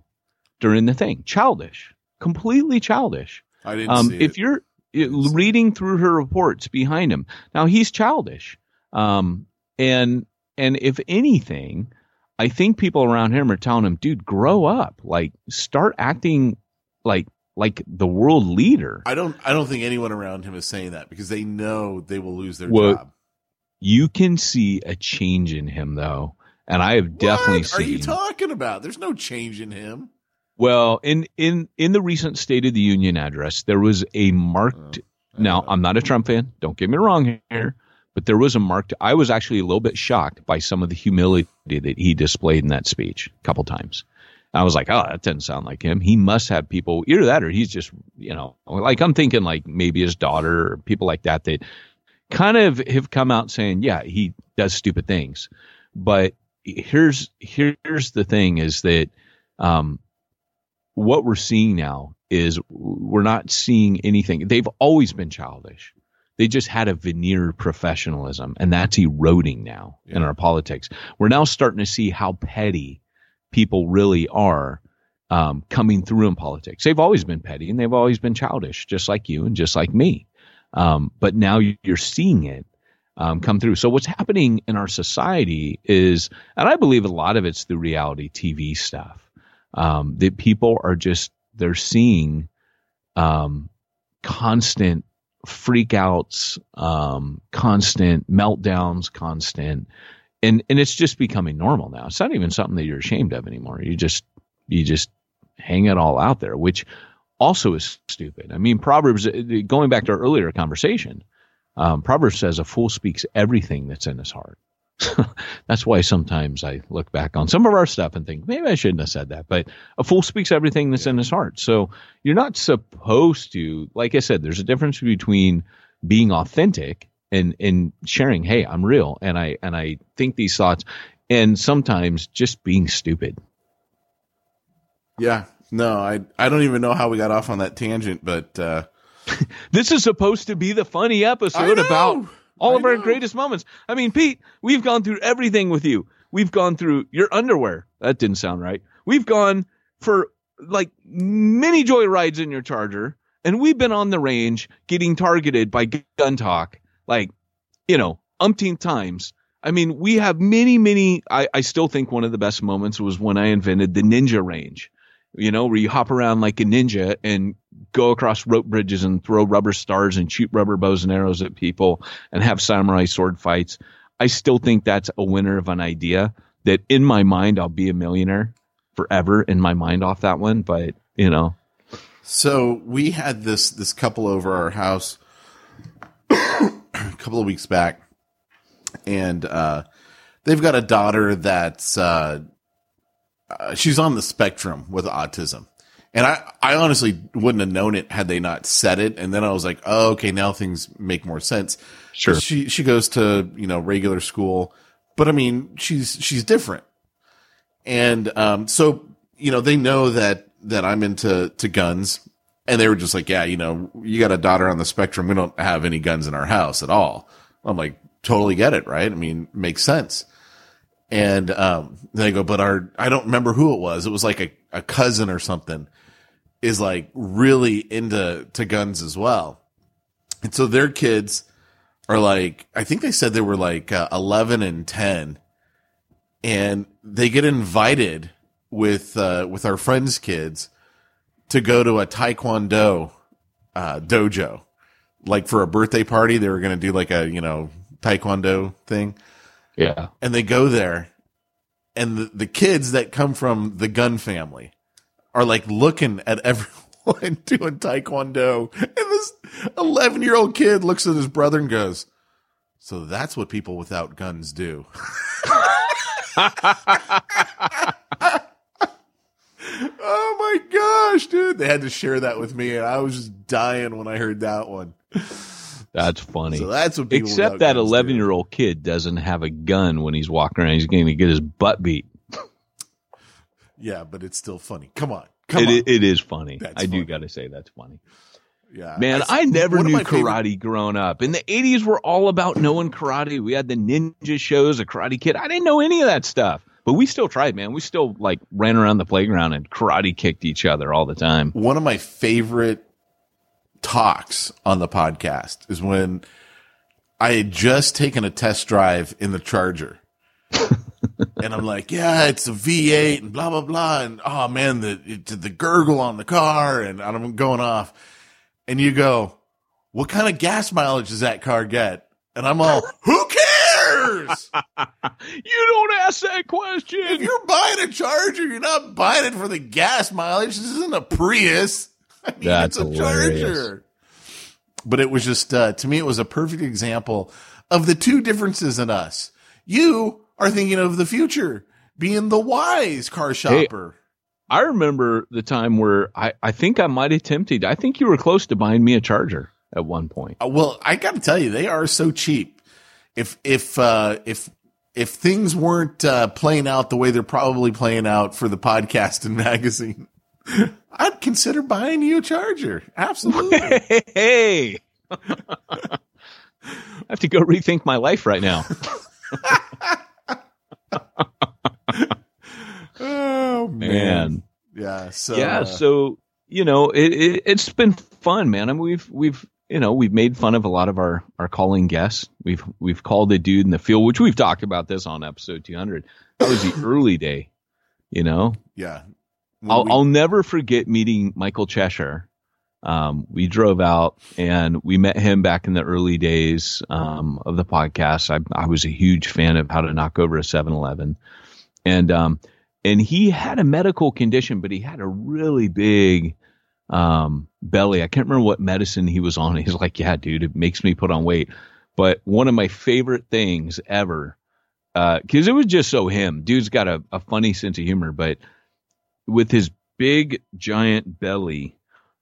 during the thing, childish, completely childish. I didn't Um, see if it. you're uh, reading through her reports behind him, now he's childish. Um, and and if anything, I think people around him are telling him, dude, grow up. Like start acting like like the world leader. I don't I don't think anyone around him is saying that because they know they will lose their Well, job. You can see a change in him though. And I have definitely what seen are you talking about? There's no change in him. Well, in in in the recent State of the Union address, there was a marked. now, I'm not a Trump fan. Don't get me wrong here, but there was a marked. I was actually a little bit shocked by some of the humility that he displayed in that speech a couple times. I was like, oh, that doesn't sound like him. He must have people either that or he's just, you know, like I'm thinking like maybe his daughter or people like that that kind of have come out saying, yeah, he does stupid things. But here's here's the thing is that um, what we're seeing now is we're not seeing anything. They've always been childish. They just had a veneer of professionalism, and that's eroding now in our politics. We're now starting to see how petty people really are um, coming through in politics. They've always been petty and they've always been childish, just like you and just like me. Um, but now you- you're seeing it. um, come through. So what's happening in our society is, and I believe a lot of it's the reality TV stuff. Um, that people are just they're seeing um, constant freakouts, um, constant meltdowns, constant, and and it's just becoming normal now. It's not even something that you're ashamed of anymore. You just you just hang it all out there, which also is stupid. I mean, Proverbs, going back to our earlier conversation, um, Proverbs says a fool speaks everything that's in his heart. that's why sometimes I look back on some of our stuff and think maybe I shouldn't have said that. But a fool speaks everything that's in his heart. So you're not supposed to, like I said, there's a difference between being authentic and and sharing, hey, I'm real and I and I think these thoughts, and sometimes just being stupid. Yeah. No, I I don't even know how we got off on that tangent, but uh this is supposed to be the funny episode about all I of our know. greatest moments. I mean, Pete, we've gone through everything with you. We've gone through your underwear. That didn't sound right. We've gone for like many joy rides in your charger, and we've been on the range getting targeted by gun talk, like, you know, umpteen times. I mean, we have many, many. I, I still think one of the best moments was when I invented the ninja range, you know, where you hop around like a ninja and go across rope bridges and throw rubber stars and shoot rubber bows and arrows at people and have samurai sword fights. I still think that's a winner of an idea that in my mind, I'll be a millionaire forever in my mind off that one. But, you know, So we had this this couple over our house a couple of weeks back, and uh, they've got a daughter that's uh, uh, she's on the spectrum with autism, and I I honestly wouldn't have known it had they not said it, and then I was like, oh okay, now things make more sense. Sure. She she goes to you know regular school, but I mean she's she's different, and um so you know they know that that I'm into to guns and they were just like, yeah, you know, you got a daughter on the spectrum. We don't have any guns in our house at all. I'm like, totally get it. Right. I mean, makes sense. And, um, they go, but our, I don't remember who it was. It was like a, a cousin or something is like really into to guns as well. And so their kids are like, I think they said they were like uh, 11 and 10 and they get invited with, uh, with our friends' kids to go to a taekwondo uh, dojo. Like for a birthday party, they were going to do like a, you know, taekwondo thing. Yeah. And they go there and the, the kids that come from the gun family are like looking at everyone doing taekwondo. And this 11 year old kid looks at his brother and goes, so that's what people without guns do. Oh my gosh, dude. They had to share that with me and I was just dying when I heard that one. That's funny. So that's what people Except that 11 year old kid doesn't have a gun when he's walking around. He's going to get his butt beat. Yeah, but it's still funny. Come on. Come It, on. it is funny. That's I do got to say that's funny. yeah. Man, That's I never knew my favorite- karate growing up. In the 80s, we're all about knowing karate. We had the ninja shows, a karate kid. I didn't know any of that stuff. But we still tried, man. We still like ran around the playground and karate kicked each other all the time. one of my favorite talks on the podcast is when I had just taken a test drive in the Charger. and I'm like, yeah, it's a V8 and blah, blah, blah. And oh man, the, it, the gurgle on the car and I'm going off. And you go, what kind of gas mileage does that car get? And I'm all, who cares? You don't ask that question. if you're buying a Charger, you're not buying it for the gas mileage. This isn't a Prius. I mean, That's it's a hilarious. Charger. But it was just, uh, to me, it was a perfect example of the two differences in us. You are thinking of the future, being the wise car shopper. I remember the time where I, I think I might have tempted. I think you were close to buying me a charger at one point. Uh, Well, I got to tell you, they are so cheap. If if uh, if if things weren't uh, playing out the way they're probably playing out for the podcast and magazine, I'd consider buying you a charger. Absolutely. Hey. I have to go rethink my life right now. oh man. Man. Yeah. So yeah uh, so you know it, it it's been fun man i mean we've we've you know, we've made fun of a lot of our our calling guests. We've we've called a dude in the field, which we've talked about this on episode 200. That was the early day, you know. Yeah. I'll we- I'll never forget meeting Michael Cheshire. Um, we drove out and we met him back in the early days um, of the podcast. I, I was a huge fan of how to knock over a 7-Eleven, and um, and he had a medical condition, but he had a really big um, belly. I can't remember what medicine he was on. He's like, "Yeah, dude, it makes me put on weight." But one of my favorite things ever, because it was just so him. Dude's got a, a funny sense of humor, but with his big giant belly,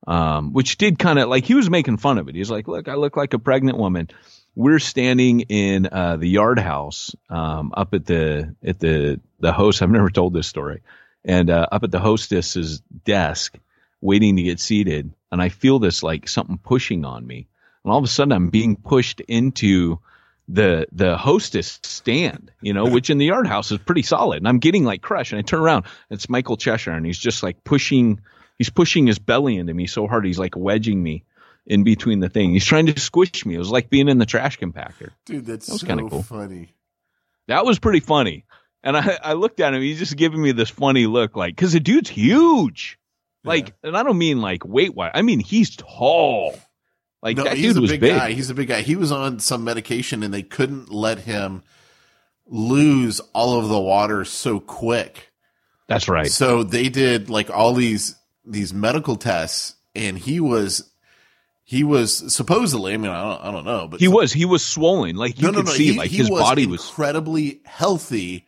um, which did kind of like he was making fun of it. He's like, "Look, I look like a pregnant woman." We're standing in uh, the yard house um, up at the at the the host. I've never told this story, and uh, up at the hostess's desk, waiting to get seated, and I feel this like something pushing on me, and all of a sudden I'm being pushed into the the hostess stand, you know, which in the yard house is pretty solid. And I'm getting like crushed. And I turn around, it's Michael Cheshire, and he's just like pushing he's pushing his belly into me so hard he's like wedging me in between the thing. He's trying to squish me. It was like being in the trash compactor. dude, that's that was so kinda cool. funny. That was pretty funny. And I, I looked at him, he's just giving me this funny look, like, cause the dude's huge. Like, and I don't mean like weight wise. I mean, he's tall. Like no, that he's dude was big, big. guy. He's a big guy. He was on some medication and they couldn't let him lose all of the water so quick. That's right. So they did like all these these medical tests, and he was he was supposedly. I mean, I don't, I don't know, but He was, he was swollen. Like you no, no, could no. see, he, like he his was body was incredibly healthy,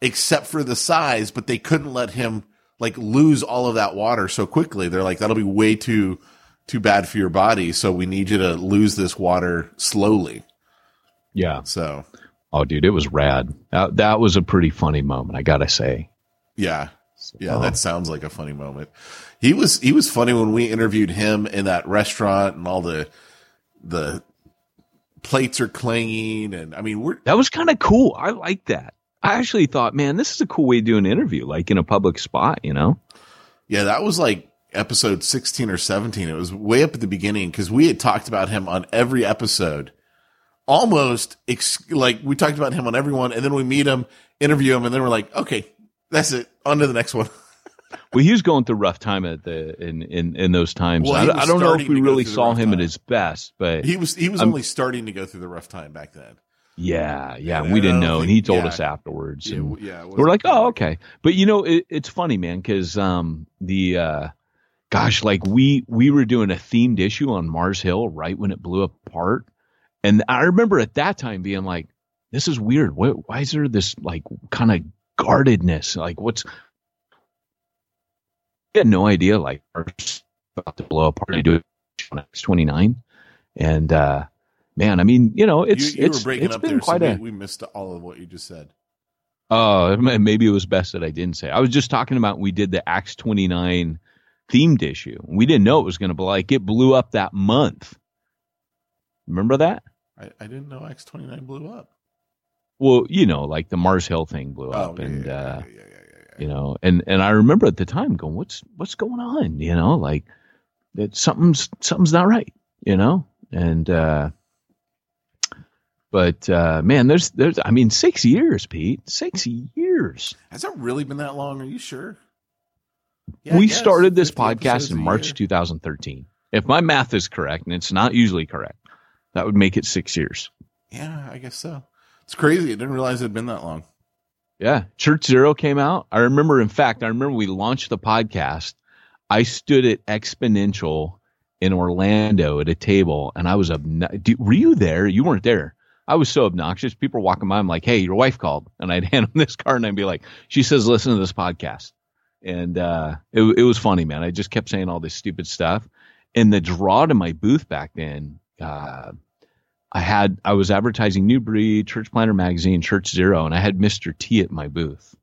except for the size. But they couldn't let him like lose all of that water so quickly. They're like, that'll be way too too bad for your body. So we need you to lose this water slowly. Yeah. So Oh, dude, it was rad. That, that was a pretty funny moment, I gotta say. yeah, yeah, Oh. that sounds like a funny moment. He was he was funny when we interviewed him in that restaurant and all the the plates are clanging and I mean we're That was kind of cool. I like that. I actually thought, man, this is a cool way to do an interview, like in a public spot, you know? Yeah, that was like episode 16 or 17. It was way up at the beginning because we had talked about him on every episode. Almost ex- like we talked about him on everyone, and then we meet him, interview him, and then we're like, okay, that's it. On to the next one. Well, he was going through a rough time at the in in, in those times. Well, I, I don't know if we really saw him at his best, but He was he was I'm- only starting to go through the rough time back then. yeah, yeah, Yeah, we didn't know, and he told yeah. us afterwards. Yeah, and- yeah. we're like, oh, okay. But you know, it, it's funny, man, because um, the uh, gosh, like we we were doing a themed issue on Mars Hill right when it blew apart, and I remember at that time being like, this is weird. What, why is there this like kind of guardedness? Like, what's I had no idea. Like, Mars about to blow apart. I do it on Acts twenty nine, and uh, man, I mean, you know, it's you, you it's were breaking it's up been there, quite so a we, we missed all of what you just said. Oh, m- maybe it was best that I didn't say. I was just talking about we did the Acts 29 themed issue. We didn't know it was going to be like it blew up that month. Remember that? I, I didn't know Acts twenty nine blew up. Well, you know, like the Mars Hill thing blew Oh, up, yeah, and yeah, uh, yeah, you know, and and I remember at the time going, "What's what's going on?" You know, like that something's something's not right. You know, and uh, but uh, man, there's there's I mean, six years, Pete, six years. Has it really been that long? Are you sure? Yeah, we started this podcast in March 2013. If my math is correct, and it's not usually correct, that would make it six years. Yeah, I guess so. It's crazy. I didn't realize it had been that long. Yeah. Church Zero came out. I remember, in fact, I remember we launched the podcast. I stood at Exponential in Orlando at a table, and I was obnoxious. Were you there? You weren't there. I was so obnoxious. People were walking by. I'm like, "Hey, your wife called," and I'd hand them this card, and I'd be like, "She says listen to this podcast," and uh, it it was funny, man. I just kept saying all this stupid stuff, and the draw to my booth back then. Uh, I had I was advertising New Breed, Church Planter Magazine, Church Zero, and I had Mr. T at my booth.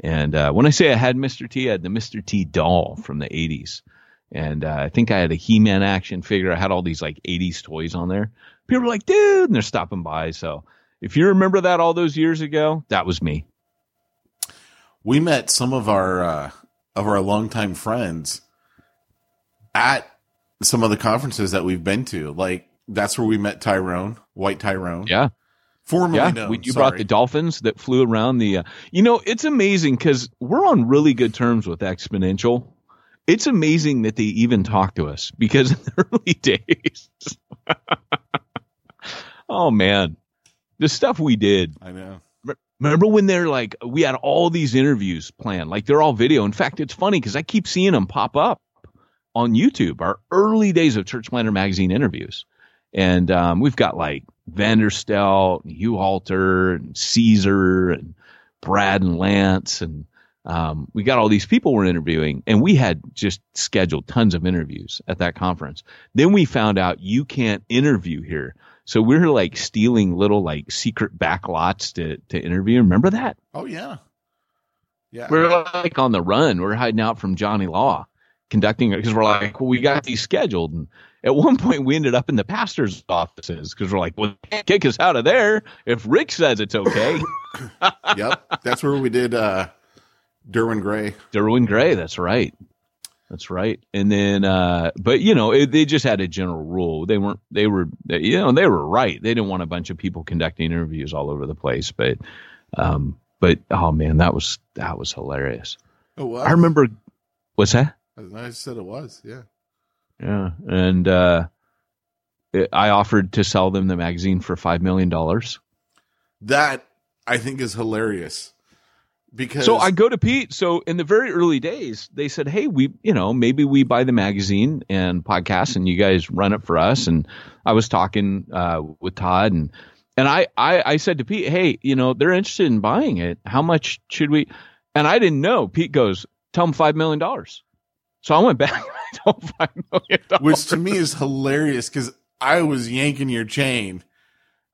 And uh, when I say I had Mr. T, I had the Mr. T doll from the '80s, and uh, I think I had a He-Man action figure. I had all these like '80s toys on there. People were like, "Dude," and they're stopping by. So if you remember that all those years ago, that was me. We met some of our uh, of our longtime friends at some of the conferences that we've been to. Like that's where we met Tyrone, White Tyrone. Yeah. Formerly Yeah, known. we, you sorry. brought the dolphins that flew around the. Uh, you know, it's amazing because we're on really good terms with Exponential. It's amazing that they even talk to us because in the early days. oh man, the stuff we did. I know. Remember when they're like, we had all these interviews planned, like they're all video. In fact, it's funny because I keep seeing them pop up on YouTube. Our early days of Church Planter magazine interviews, and um, we've got like Vanderstelt, and Hugh Halter, and Caesar, and Brad and Lance, and um, we got all these people we're interviewing, and we had just scheduled tons of interviews at that conference. Then we found out you can't interview here. So we are like stealing little like secret back lots to, to interview. Remember that? Oh yeah. Yeah. We're like on the run. We're hiding out from Johnny Law conducting it because we're like, well, we got these scheduled. And at one point we ended up in the pastor's offices because we're like, well, they can't kick us out of there if Rick says it's okay. yep. That's where we did uh Derwin Gray. Derwin Gray. That's right. That's right. And then, uh, but you know, it, they just had a general rule. They weren't, they were, they, you know, they were right. They didn't want a bunch of people conducting interviews all over the place. But, um, but oh man, that was, that was hilarious. Oh, wow. I remember, what's that? I said it was. Yeah. Yeah. And, uh, it, I offered to sell them the magazine for $5 million. That I think is hilarious. Because So I go to Pete. So in the very early days, they said, "Hey, we, you know, maybe we buy the magazine and podcast, and you guys run it for us." And I was talking uh, with Todd, and and I, I I said to Pete, "Hey, you know, they're interested in buying it. How much should we?" And I didn't know. Pete goes, "Tell them five million dollars." So I went back and I told five million dollars, which to me is hilarious because I was yanking your chain.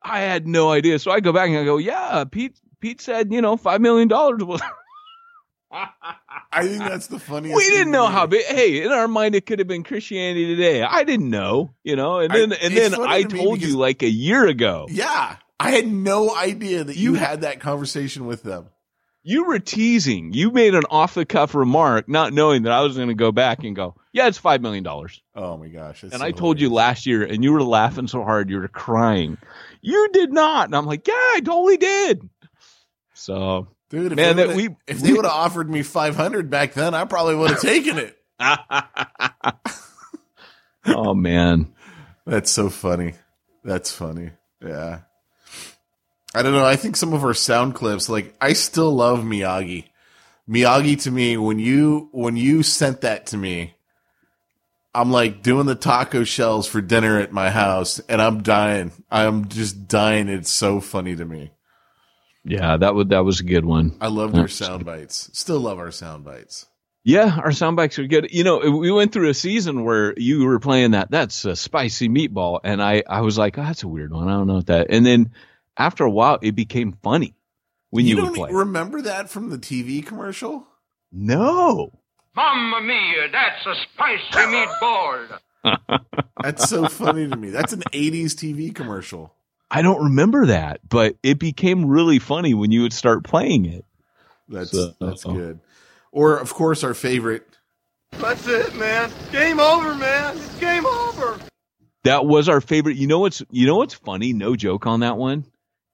I had no idea. So I go back and I go, "Yeah, Pete." Pete said, you know, five million dollars was. I think that's the funniest. we didn't know how big. Hey, in our mind, it could have been Christianity Today. I didn't know, you know. And I- then, and then I to told because- you like a year ago. Yeah, I had no idea that you You- had that conversation with them. You were teasing. You made an off the cuff remark, not knowing that I was going to go back and go, "Yeah, it's five million dollars." Oh my gosh! And so I told you last year, and you were laughing so hard you were crying. You did not, and I'm like, "Yeah, I totally did." So dude. Man, that we- if they would have offered me five hundred back then, I probably would have taken it. oh man, That's so funny. That's funny. Yeah. I don't know. I think some of our sound clips, like I still love Miyagi. Miyagi to me, when you when you sent that to me, I'm like doing the taco shells for dinner at my house, and I'm dying. I'm just dying. It's so funny to me. Yeah, that was that was a good one. I loved our sound bites. Still love our sound bites. Yeah, our sound bites are good. You know, we went through a season where you were playing that. That's a spicy meatball, and I I was like, oh, that's a weird one. I don't know what that. And then after a while, it became funny when you, you would don't play. remember that from the TV commercial? no, Mamma mia, that's a spicy meatball. That's so funny to me. That's an 80s TV commercial. I don't remember that, but it became really funny when you would start playing it. That's So- that's good. Or of course our favorite. That's it, man. Game over, man. It's game over. That was our favorite. You know what's you know what's funny? No joke on that one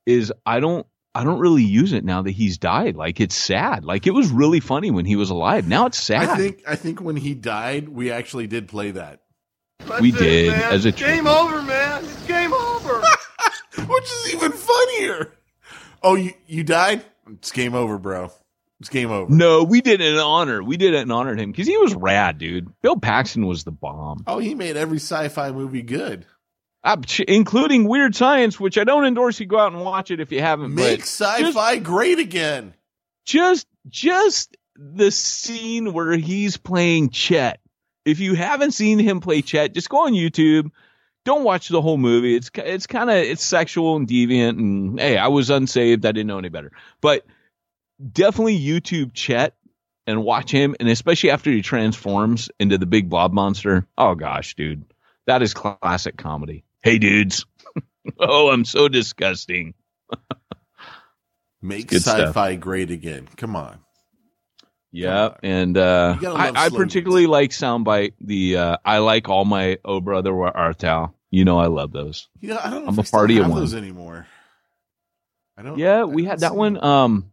is I don't I don't really use it now that he's died. Like it's sad. Like it was really funny when he was alive. Now it's sad. I think I think when he died, we actually did play that. That's We it, did, man. as a It's game tribute. over, man. It's game over. Which is even funnier. Oh, you you died? It's game over, bro. It's game over. No, we did it in honor. We did it in honor of him because he was rad, dude. Bill Paxton was the bomb, Oh, he made every sci-fi movie good. Uh, including Weird Science, which I don't endorse. You go out and watch it if you haven't. Make sci-fi great again. just, just the scene where he's playing Chet. If you haven't seen him play Chet, just go on YouTube. Don't watch the whole movie. It's it's kind of it's sexual and deviant. And hey, I was unsaved. I didn't know any better. But definitely YouTube Chet and watch him, and especially after he transforms into the big blob monster. Oh gosh, dude, that is classic comedy. Hey, dudes. oh, I'm so disgusting. Make sci-fi great again. Come on. Yeah, and uh, I, I particularly like soundbite. The uh, I like all my oh brother were Arthal. You know I love those. You know, I don't know I'm if a party of one. those anymore. I don't. Yeah, I we had that one. them. Um,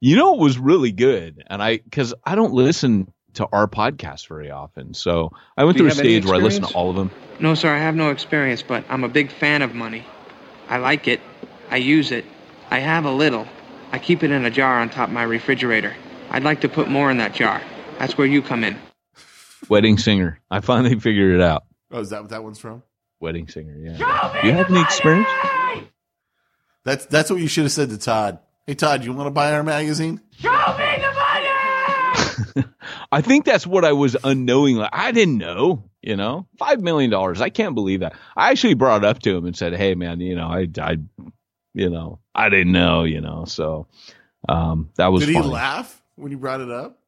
you know, it was really good, and I because I don't listen to our podcast very often, so I went Do through a stage where I listened to all of them. No, sir, I have no experience, but I'm a big fan of money. I like it. I use it. I have a little. I keep it in a jar on top of my refrigerator. I'd like to put more in that jar. That's where you come in. Wedding singer. I finally figured it out. Oh, is that what that one's from? Wedding singer. Yeah. Do you have any experience? That's that's what you should have said to Todd. Hey Todd, you want to buy our magazine? Show me the money. I think that's what I was unknowingly. I didn't know, you know, five million dollars. I can't believe that. I actually brought it up to him and said, "Hey, man, you know, I, I, you know, I didn't know, you know." So, um, that was. Did he laugh when you brought it up?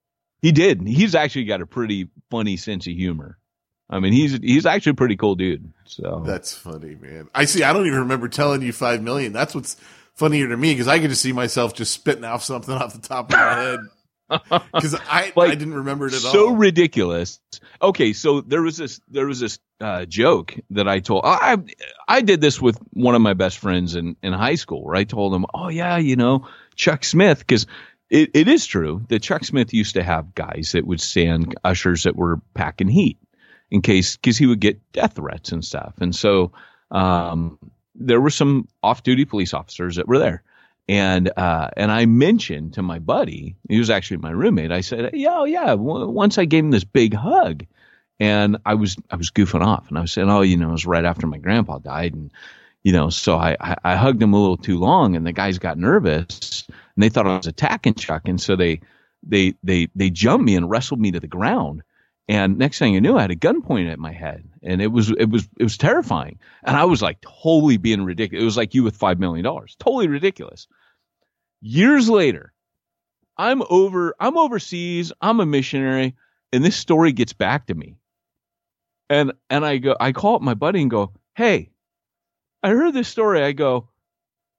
He did. He's actually got a pretty funny sense of humor. I mean, he's he's actually a pretty cool dude. So That's funny, man. I see. I don't even remember telling you five million. That's what's funnier to me because I get to see myself just spitting off something off the top of my head because I Like, I didn't remember it at so all. ridiculous. Okay, so there was this there was this uh, joke that I told. I I did this with one of my best friends in in high school. Where I told him, "Oh yeah, you know Chuck Smith," because it, it is true that Chuck Smith used to have guys that would stand ushers that were packing heat in case because he would get death threats and stuff. And so um, there were some off-duty police officers that were there. And uh, and I mentioned to my buddy, he was actually my roommate. I said, "Yeah, oh, yeah." W- once I gave him this big hug, and I was I was goofing off, and I was saying, "Oh, you know, it was right after my grandpa died, and you know, so I I, I hugged him a little too long, and the guys got nervous, and they thought I was attacking Chuck, and so they they they they jumped me and wrestled me to the ground." And next thing I knew, I had a gun pointed at my head, and it was it was it was terrifying. And I was like totally being ridiculous. It was like you with five million dollars, totally ridiculous. Years later, I'm over I'm overseas. I'm a missionary, and this story gets back to me. And and I go I call up my buddy and go, hey, I heard this story. I go,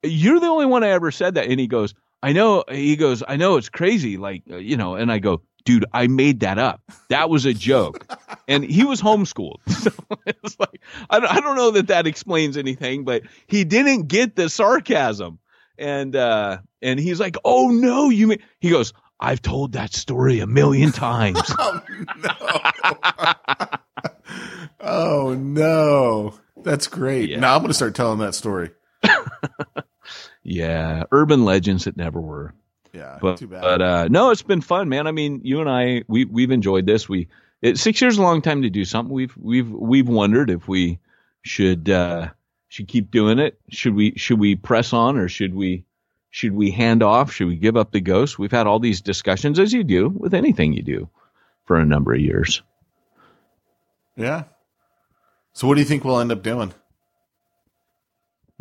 you're the only one I ever said that. And he goes, I know. He goes, I know it's crazy, like uh, you know. And I go, dude, I made that up. That was a joke. and he was homeschooled, so it's like I don't, I don't know that that explains anything, but he didn't get the sarcasm. And uh, and he's like, oh no, you mean? He goes, I've told that story a million times. Oh no! oh no! That's great. Yeah. Now I'm going to start telling that story. Yeah, urban legends that never were. Yeah, but too bad. but uh, no, it's been fun, man. I mean, you and I, we we've enjoyed this. We it, six years is a long time to do something. We've we've we've wondered if we should uh, should keep doing it. Should we should we press on or should we should we hand off? Should we give up the ghost? We've had all these discussions, as you do with anything you do, for a number of years. yeah. So what do you think we'll end up doing?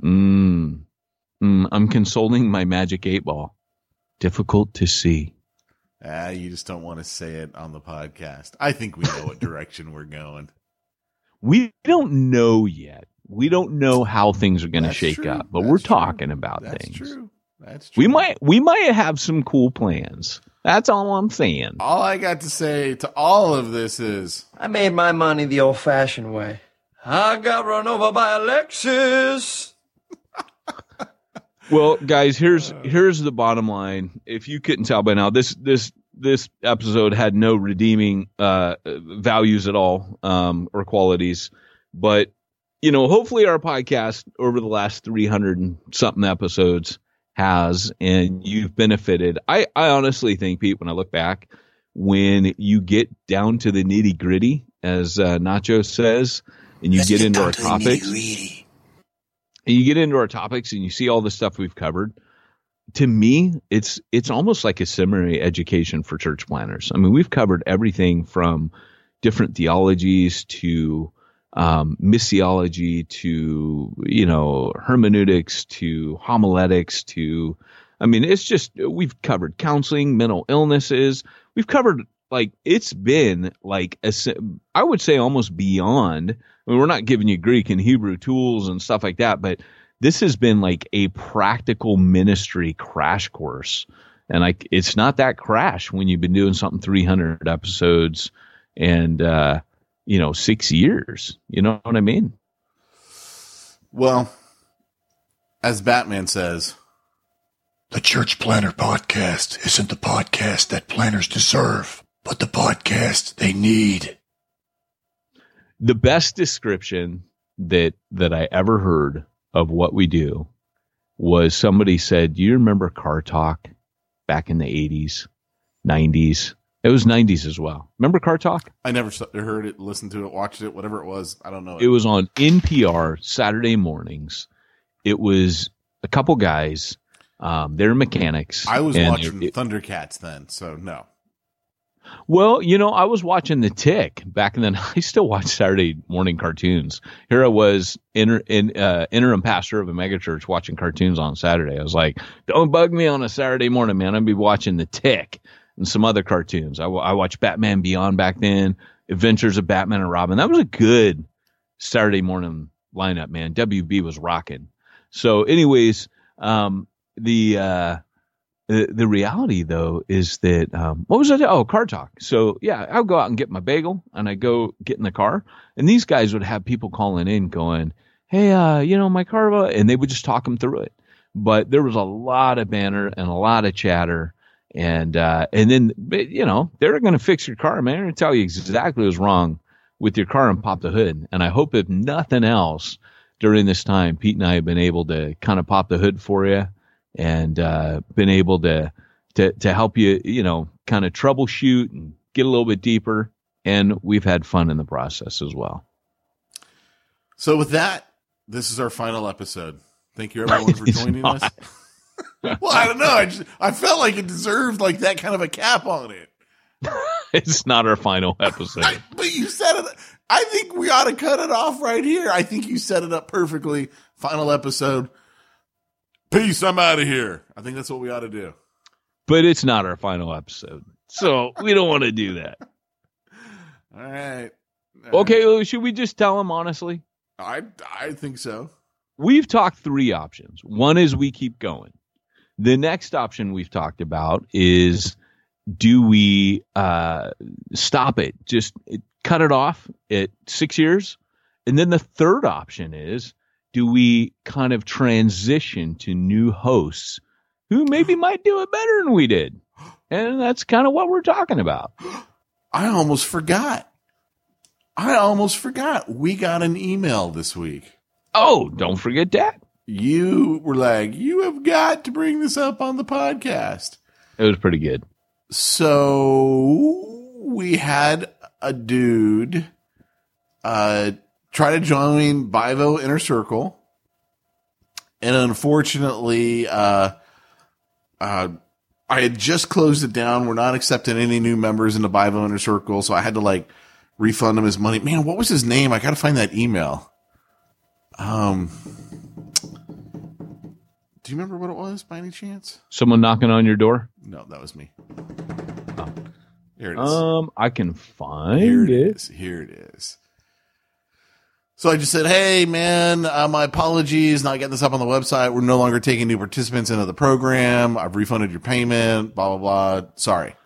Mm, mm, I'm consoling my magic eight ball. Difficult to see. Ah, you just don't want to say it on the podcast. I think we know what direction we're going. we don't know yet. We don't know how things are going to shake true. up, but That's we're true. talking about That's things. true. That's true. We might we might have some cool plans. That's all I'm saying. All I got to say to all of this is I made my money the old fashioned way. I got run over by a Lexus. Well, guys, here's here's the bottom line. If you couldn't tell by now, this this this episode had no redeeming uh, values at all um, or qualities, but you know, hopefully our podcast over the last 300 and something episodes has, and you've benefited. I I honestly think, Pete, when I look back, when you get down to the nitty gritty, as uh, Nacho says, and you get into our topics and you get into our topics and you see all the stuff we've covered. To me it's it's almost like a seminary education for church planters. I mean we've covered everything from different theologies to um, missiology to you know hermeneutics to homiletics to i mean it's just we've covered counseling mental illnesses. We've covered like it's been like a, i would say almost beyond I mean, we're not giving you Greek and Hebrew tools and stuff like that, but this has been like a practical ministry crash course. And like, it's not that crash when you've been doing something 300 episodes and, uh, you know, six years. You know what I mean? Well, as Batman says, The Church Planter Podcast isn't the podcast that planters deserve, but the podcast they need. The best description that that I ever heard of what we do was somebody said, "Do you remember Car Talk back in the 80s, 90s? It was 90s as well. Remember Car Talk? I never heard it, listened to it, watched it, whatever it was. I don't know. It was on NPR Saturday mornings. It was a couple guys. Um, they're mechanics. I was watching it- Thundercats then, so no. Well, you know, I was watching The Tick back then. I still watch Saturday morning cartoons. Here I was, inter, in, uh, interim pastor of a megachurch, watching cartoons on Saturday. I was like, "Don't bug me on a Saturday morning, man. I'd be watching The Tick and some other cartoons." I, I watched Batman Beyond back then, Adventures of Batman and Robin. That was a good Saturday morning lineup, man. WB was rocking. So, anyways, um, the uh, the, reality though is that um, what was I? Oh, car talk. So yeah, I'll go out and get my bagel, and I go get in the car, and these guys would have people calling in, going, "Hey, uh, you know my car," uh," and they would just talk them through it. But there was a lot of banner and a lot of chatter, and uh, and then you know they're going to fix your car, man. To tell you exactly what's wrong with your car and pop the hood. And I hope if nothing else during this time, Pete and I have been able to kind of pop the hood for you and uh, been able to to to help you, you know, kind of troubleshoot and get a little bit deeper. And we've had fun in the process as well. So with that, this is our final episode. Thank you everyone for joining not. us. well, I don't know. I just I felt like it deserved like that kind of a cap on it. It's not our final episode. But you set it. I think we ought to cut it off right here. I think you set it up perfectly. Final episode. Peace. I'm out of here. I think that's what we ought to do. but it's not our final episode. So we don't want to do that. All right. Okay, well, should we just tell them honestly? I I think so. We've talked three options. One is we keep going. The next option we've talked about is do we uh, stop it, just it, cut it off at six years? And then the third option is do we kind of transition to new hosts who maybe might do it better than we did? And that's kind of what we're talking about. I almost forgot. I almost forgot. We got an email this week. Oh, don't forget that. You were like, you have got to bring this up on the podcast. It was pretty good. So we had a dude uh, try to join Bivo Inner Circle. And unfortunately, uh, uh, I had just closed it down. We're not accepting any new members in the Bivo Inner Circle. So I had to like refund him his money. Man, what was his name? I got to find that email. Um, do you remember what it was by any chance? Someone knocking on your door? No, that was me. Here it is. Um, I can find Here it it. is. Here it is. So I just said, "Hey, man, uh, my apologies. Not getting this up on the website. We're no longer taking new participants into the program. I've refunded your payment. Blah blah blah. Sorry."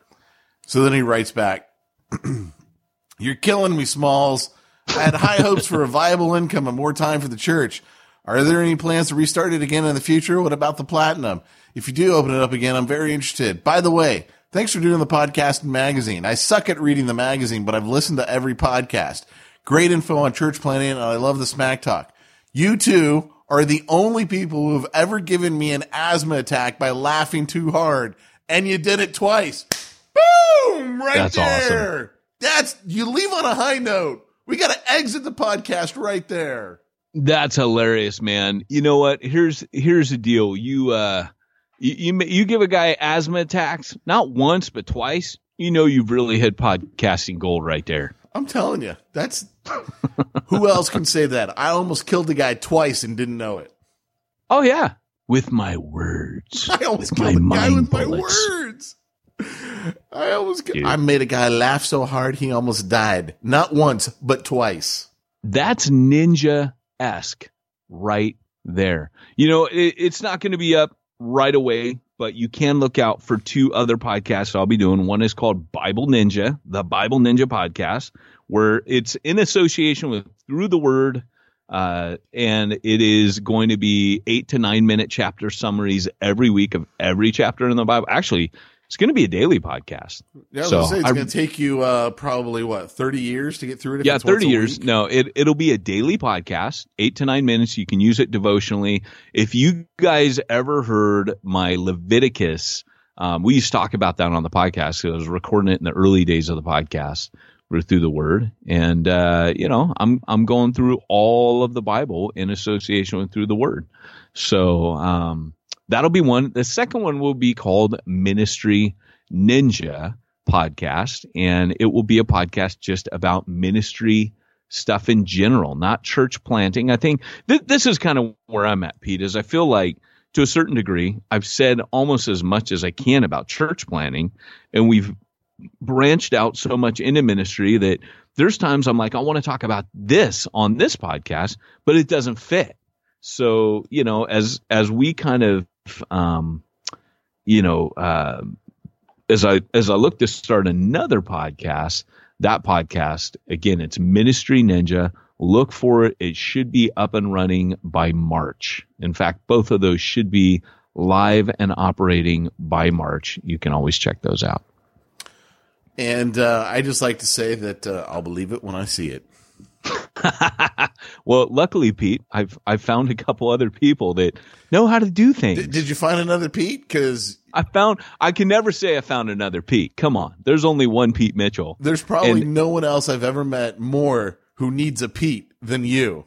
So then he writes back, "You're killing me, Smalls. I had high hopes for a viable income and more time for the church. Are there any plans to restart it again in the future? What about the platinum? If you do open it up again, I'm very interested. By the way, thanks for doing the podcast and magazine. I suck at reading the magazine, but I've listened to every podcast. Great info on church planting, and I love the smack talk. You two are the only people who have ever given me an asthma attack by laughing too hard, and you did it twice. Boom! Right That's there. That's you leave on a high note. We got to exit the podcast right there. That's hilarious, man. You know what? Here's here's the deal. You uh, you you, you give a guy asthma attacks not once but twice. You know you've really hit podcasting gold right there. I'm telling you, that's who else can say that? I almost killed the guy twice and didn't know it. Oh yeah, with my words. I almost With my killed the guy with my words. I almost Dude. I made a guy laugh so hard he almost died. Not once, but twice. That's ninja esque right there. You know, it, it's not going to be up right away but you can look out for two other podcasts I'll be doing. One is called Bible Ninja, the Bible Ninja podcast, where it's in association with Through the Word. Uh, and it is going to be eight to nine minute chapter summaries every week of every chapter in the Bible. Actually, it's going to be a daily podcast. Yeah, I So say it's going to take you uh, probably what thirty years to get through it. If yeah, it's once 30 a years. No, it, it'll be a daily podcast, eight to nine minutes. You can use it devotionally. If you guys ever heard my Leviticus, um, we used to talk about that on the podcast. I was recording it in the early days of the podcast through the word. And, uh, you know, I'm, I'm going through all of the Bible in association with through the word. So, um, that'll be one. The second one will be called Ministry Ninja podcast, and it will be a podcast just about ministry stuff in general, not church planting. I think th- this is kind of where I'm at, Pete, is I feel like to a certain degree, I've said almost as much as I can about church planting, and we've branched out so much into ministry that there's times I'm like, I want to talk about this on this podcast, but it doesn't fit. So, you know, as as we kind of um, you know, uh, as I as I look to start another podcast, that podcast again, it's Ministry Ninja. Look for it; it should be up and running by March. In fact, both of those should be live and operating by March. You can always check those out. And uh, I just like to say that uh, I'll believe it when I see it. well, luckily, Pete, I've I've found a couple other people that know how to do things. Did, did you find another Pete? Because I found I can never say I found another Pete. Come on, there's only one Pete Mitchell. there's probably And- no one else I've ever met more who needs a Pete than you.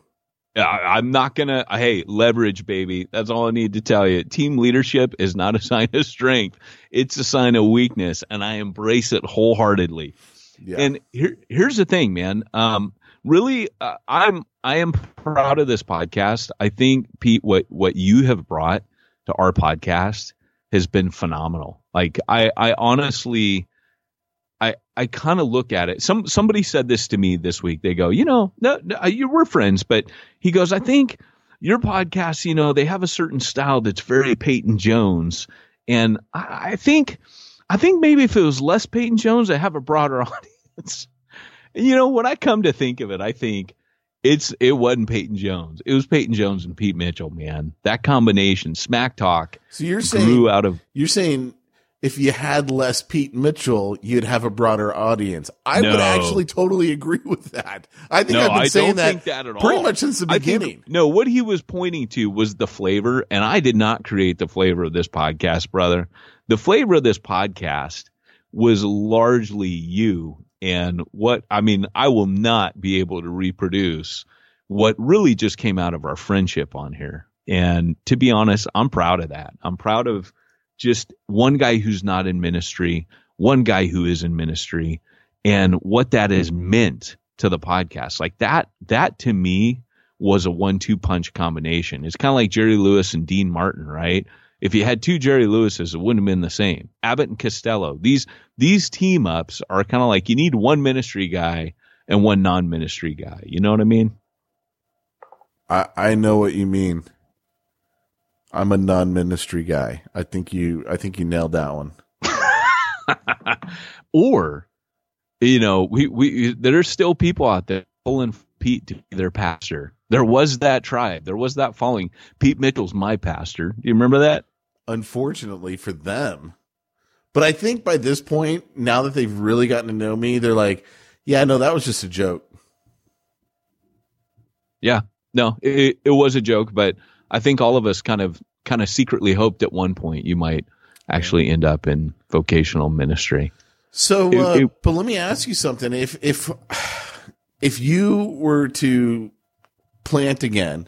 I, I'm not gonna. Hey, leverage, baby. That's all I need to tell you. Team leadership is not a sign of strength; it's a sign of weakness, and I embrace it wholeheartedly. Yeah. And here, here's the thing, man. Um, really, uh, I'm I am proud of this podcast. I think Pete, what what you have brought to our podcast has been phenomenal. Like I, I honestly, I I kind of look at it. Some somebody said this to me this week. They go, you know, no, no uh, you we're friends, but he goes, I think your podcast, you know, they have a certain style that's very Peyton Jones, and I, I think, I think maybe if it was less Peyton Jones, I have a broader audience. And you know, when I come to think of it, I think it's it wasn't Peyton Jones. It was Peyton Jones and Pete Mitchell, man. That combination, smack talk, So you're saying grew out of you're saying if you had less Pete Mitchell, you'd have a broader audience. I would actually totally agree with that. I think no, I've been I saying that, that at all. pretty much since the I think- beginning. no, what he was pointing to was the flavor, and I did not create the flavor of this podcast, brother. The flavor of this podcast was largely you and what I mean. I will not be able to reproduce what really just came out of our friendship on here. And to be honest, I'm proud of that. I'm proud of just one guy who's not in ministry, one guy who is in ministry, and what that has meant to the podcast. Like that, that to me was a one two punch combination. It's kind of like Jerry Lewis and Dean Martin, right? If you had two Jerry Lewises, it wouldn't have been the same. Abbott and Costello. These these team ups are kind of like you need one ministry guy and one non ministry guy. You know what I mean? I, I know what you mean. I'm a non-ministry guy. I think you I think you nailed that one. or you know we we there's still people out there pulling pete to be their pastor there was that tribe there was that following pete mitchell's my pastor do you remember that Unfortunately for them. But I think by this point, now that they've really gotten to know me, they're like, yeah, no, that was just a joke. yeah no it, it was a joke but i think all of us kind of kind of secretly hoped at one point you might actually end up in vocational ministry So, It- uh, it- but let me ask you something. If if if you were to plant again,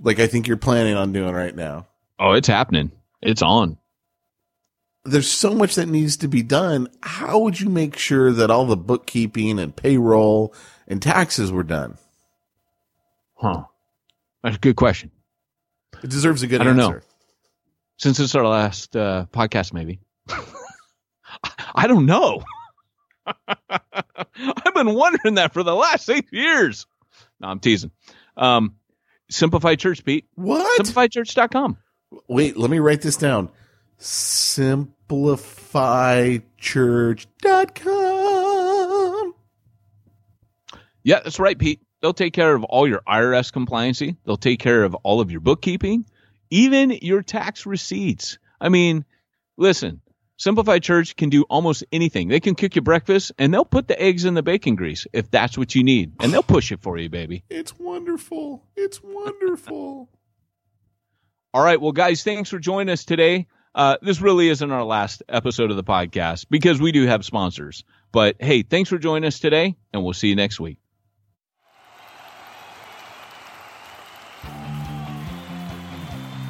like I think you're planning on doing right now, oh it's happening it's on there's so much that needs to be done. How would you make sure that all the bookkeeping and payroll and taxes were done? huh that's a good question It deserves a good I don't answer. know. since it's our last uh, podcast, maybe. I don't know. I've been wondering that for the last six years. No, I'm teasing. Um, Simplify Church, Pete. What? SimplifyChurch.com. Wait, let me write this down. Simplifychurch.com. Yeah, that's right, Pete. They'll take care of all your IRS compliancy. They'll take care of all of your bookkeeping, even your tax receipts. I mean, listen, Simplify Church can do almost anything. They can cook you breakfast and they'll put the eggs in the bacon grease if that's what you need. And they'll push it for you, baby. It's wonderful. It's wonderful. All right. Well, guys, thanks for joining us today. Uh, this really isn't our last episode of the podcast because we do have sponsors. But hey, thanks for joining us today, and we'll see you next week.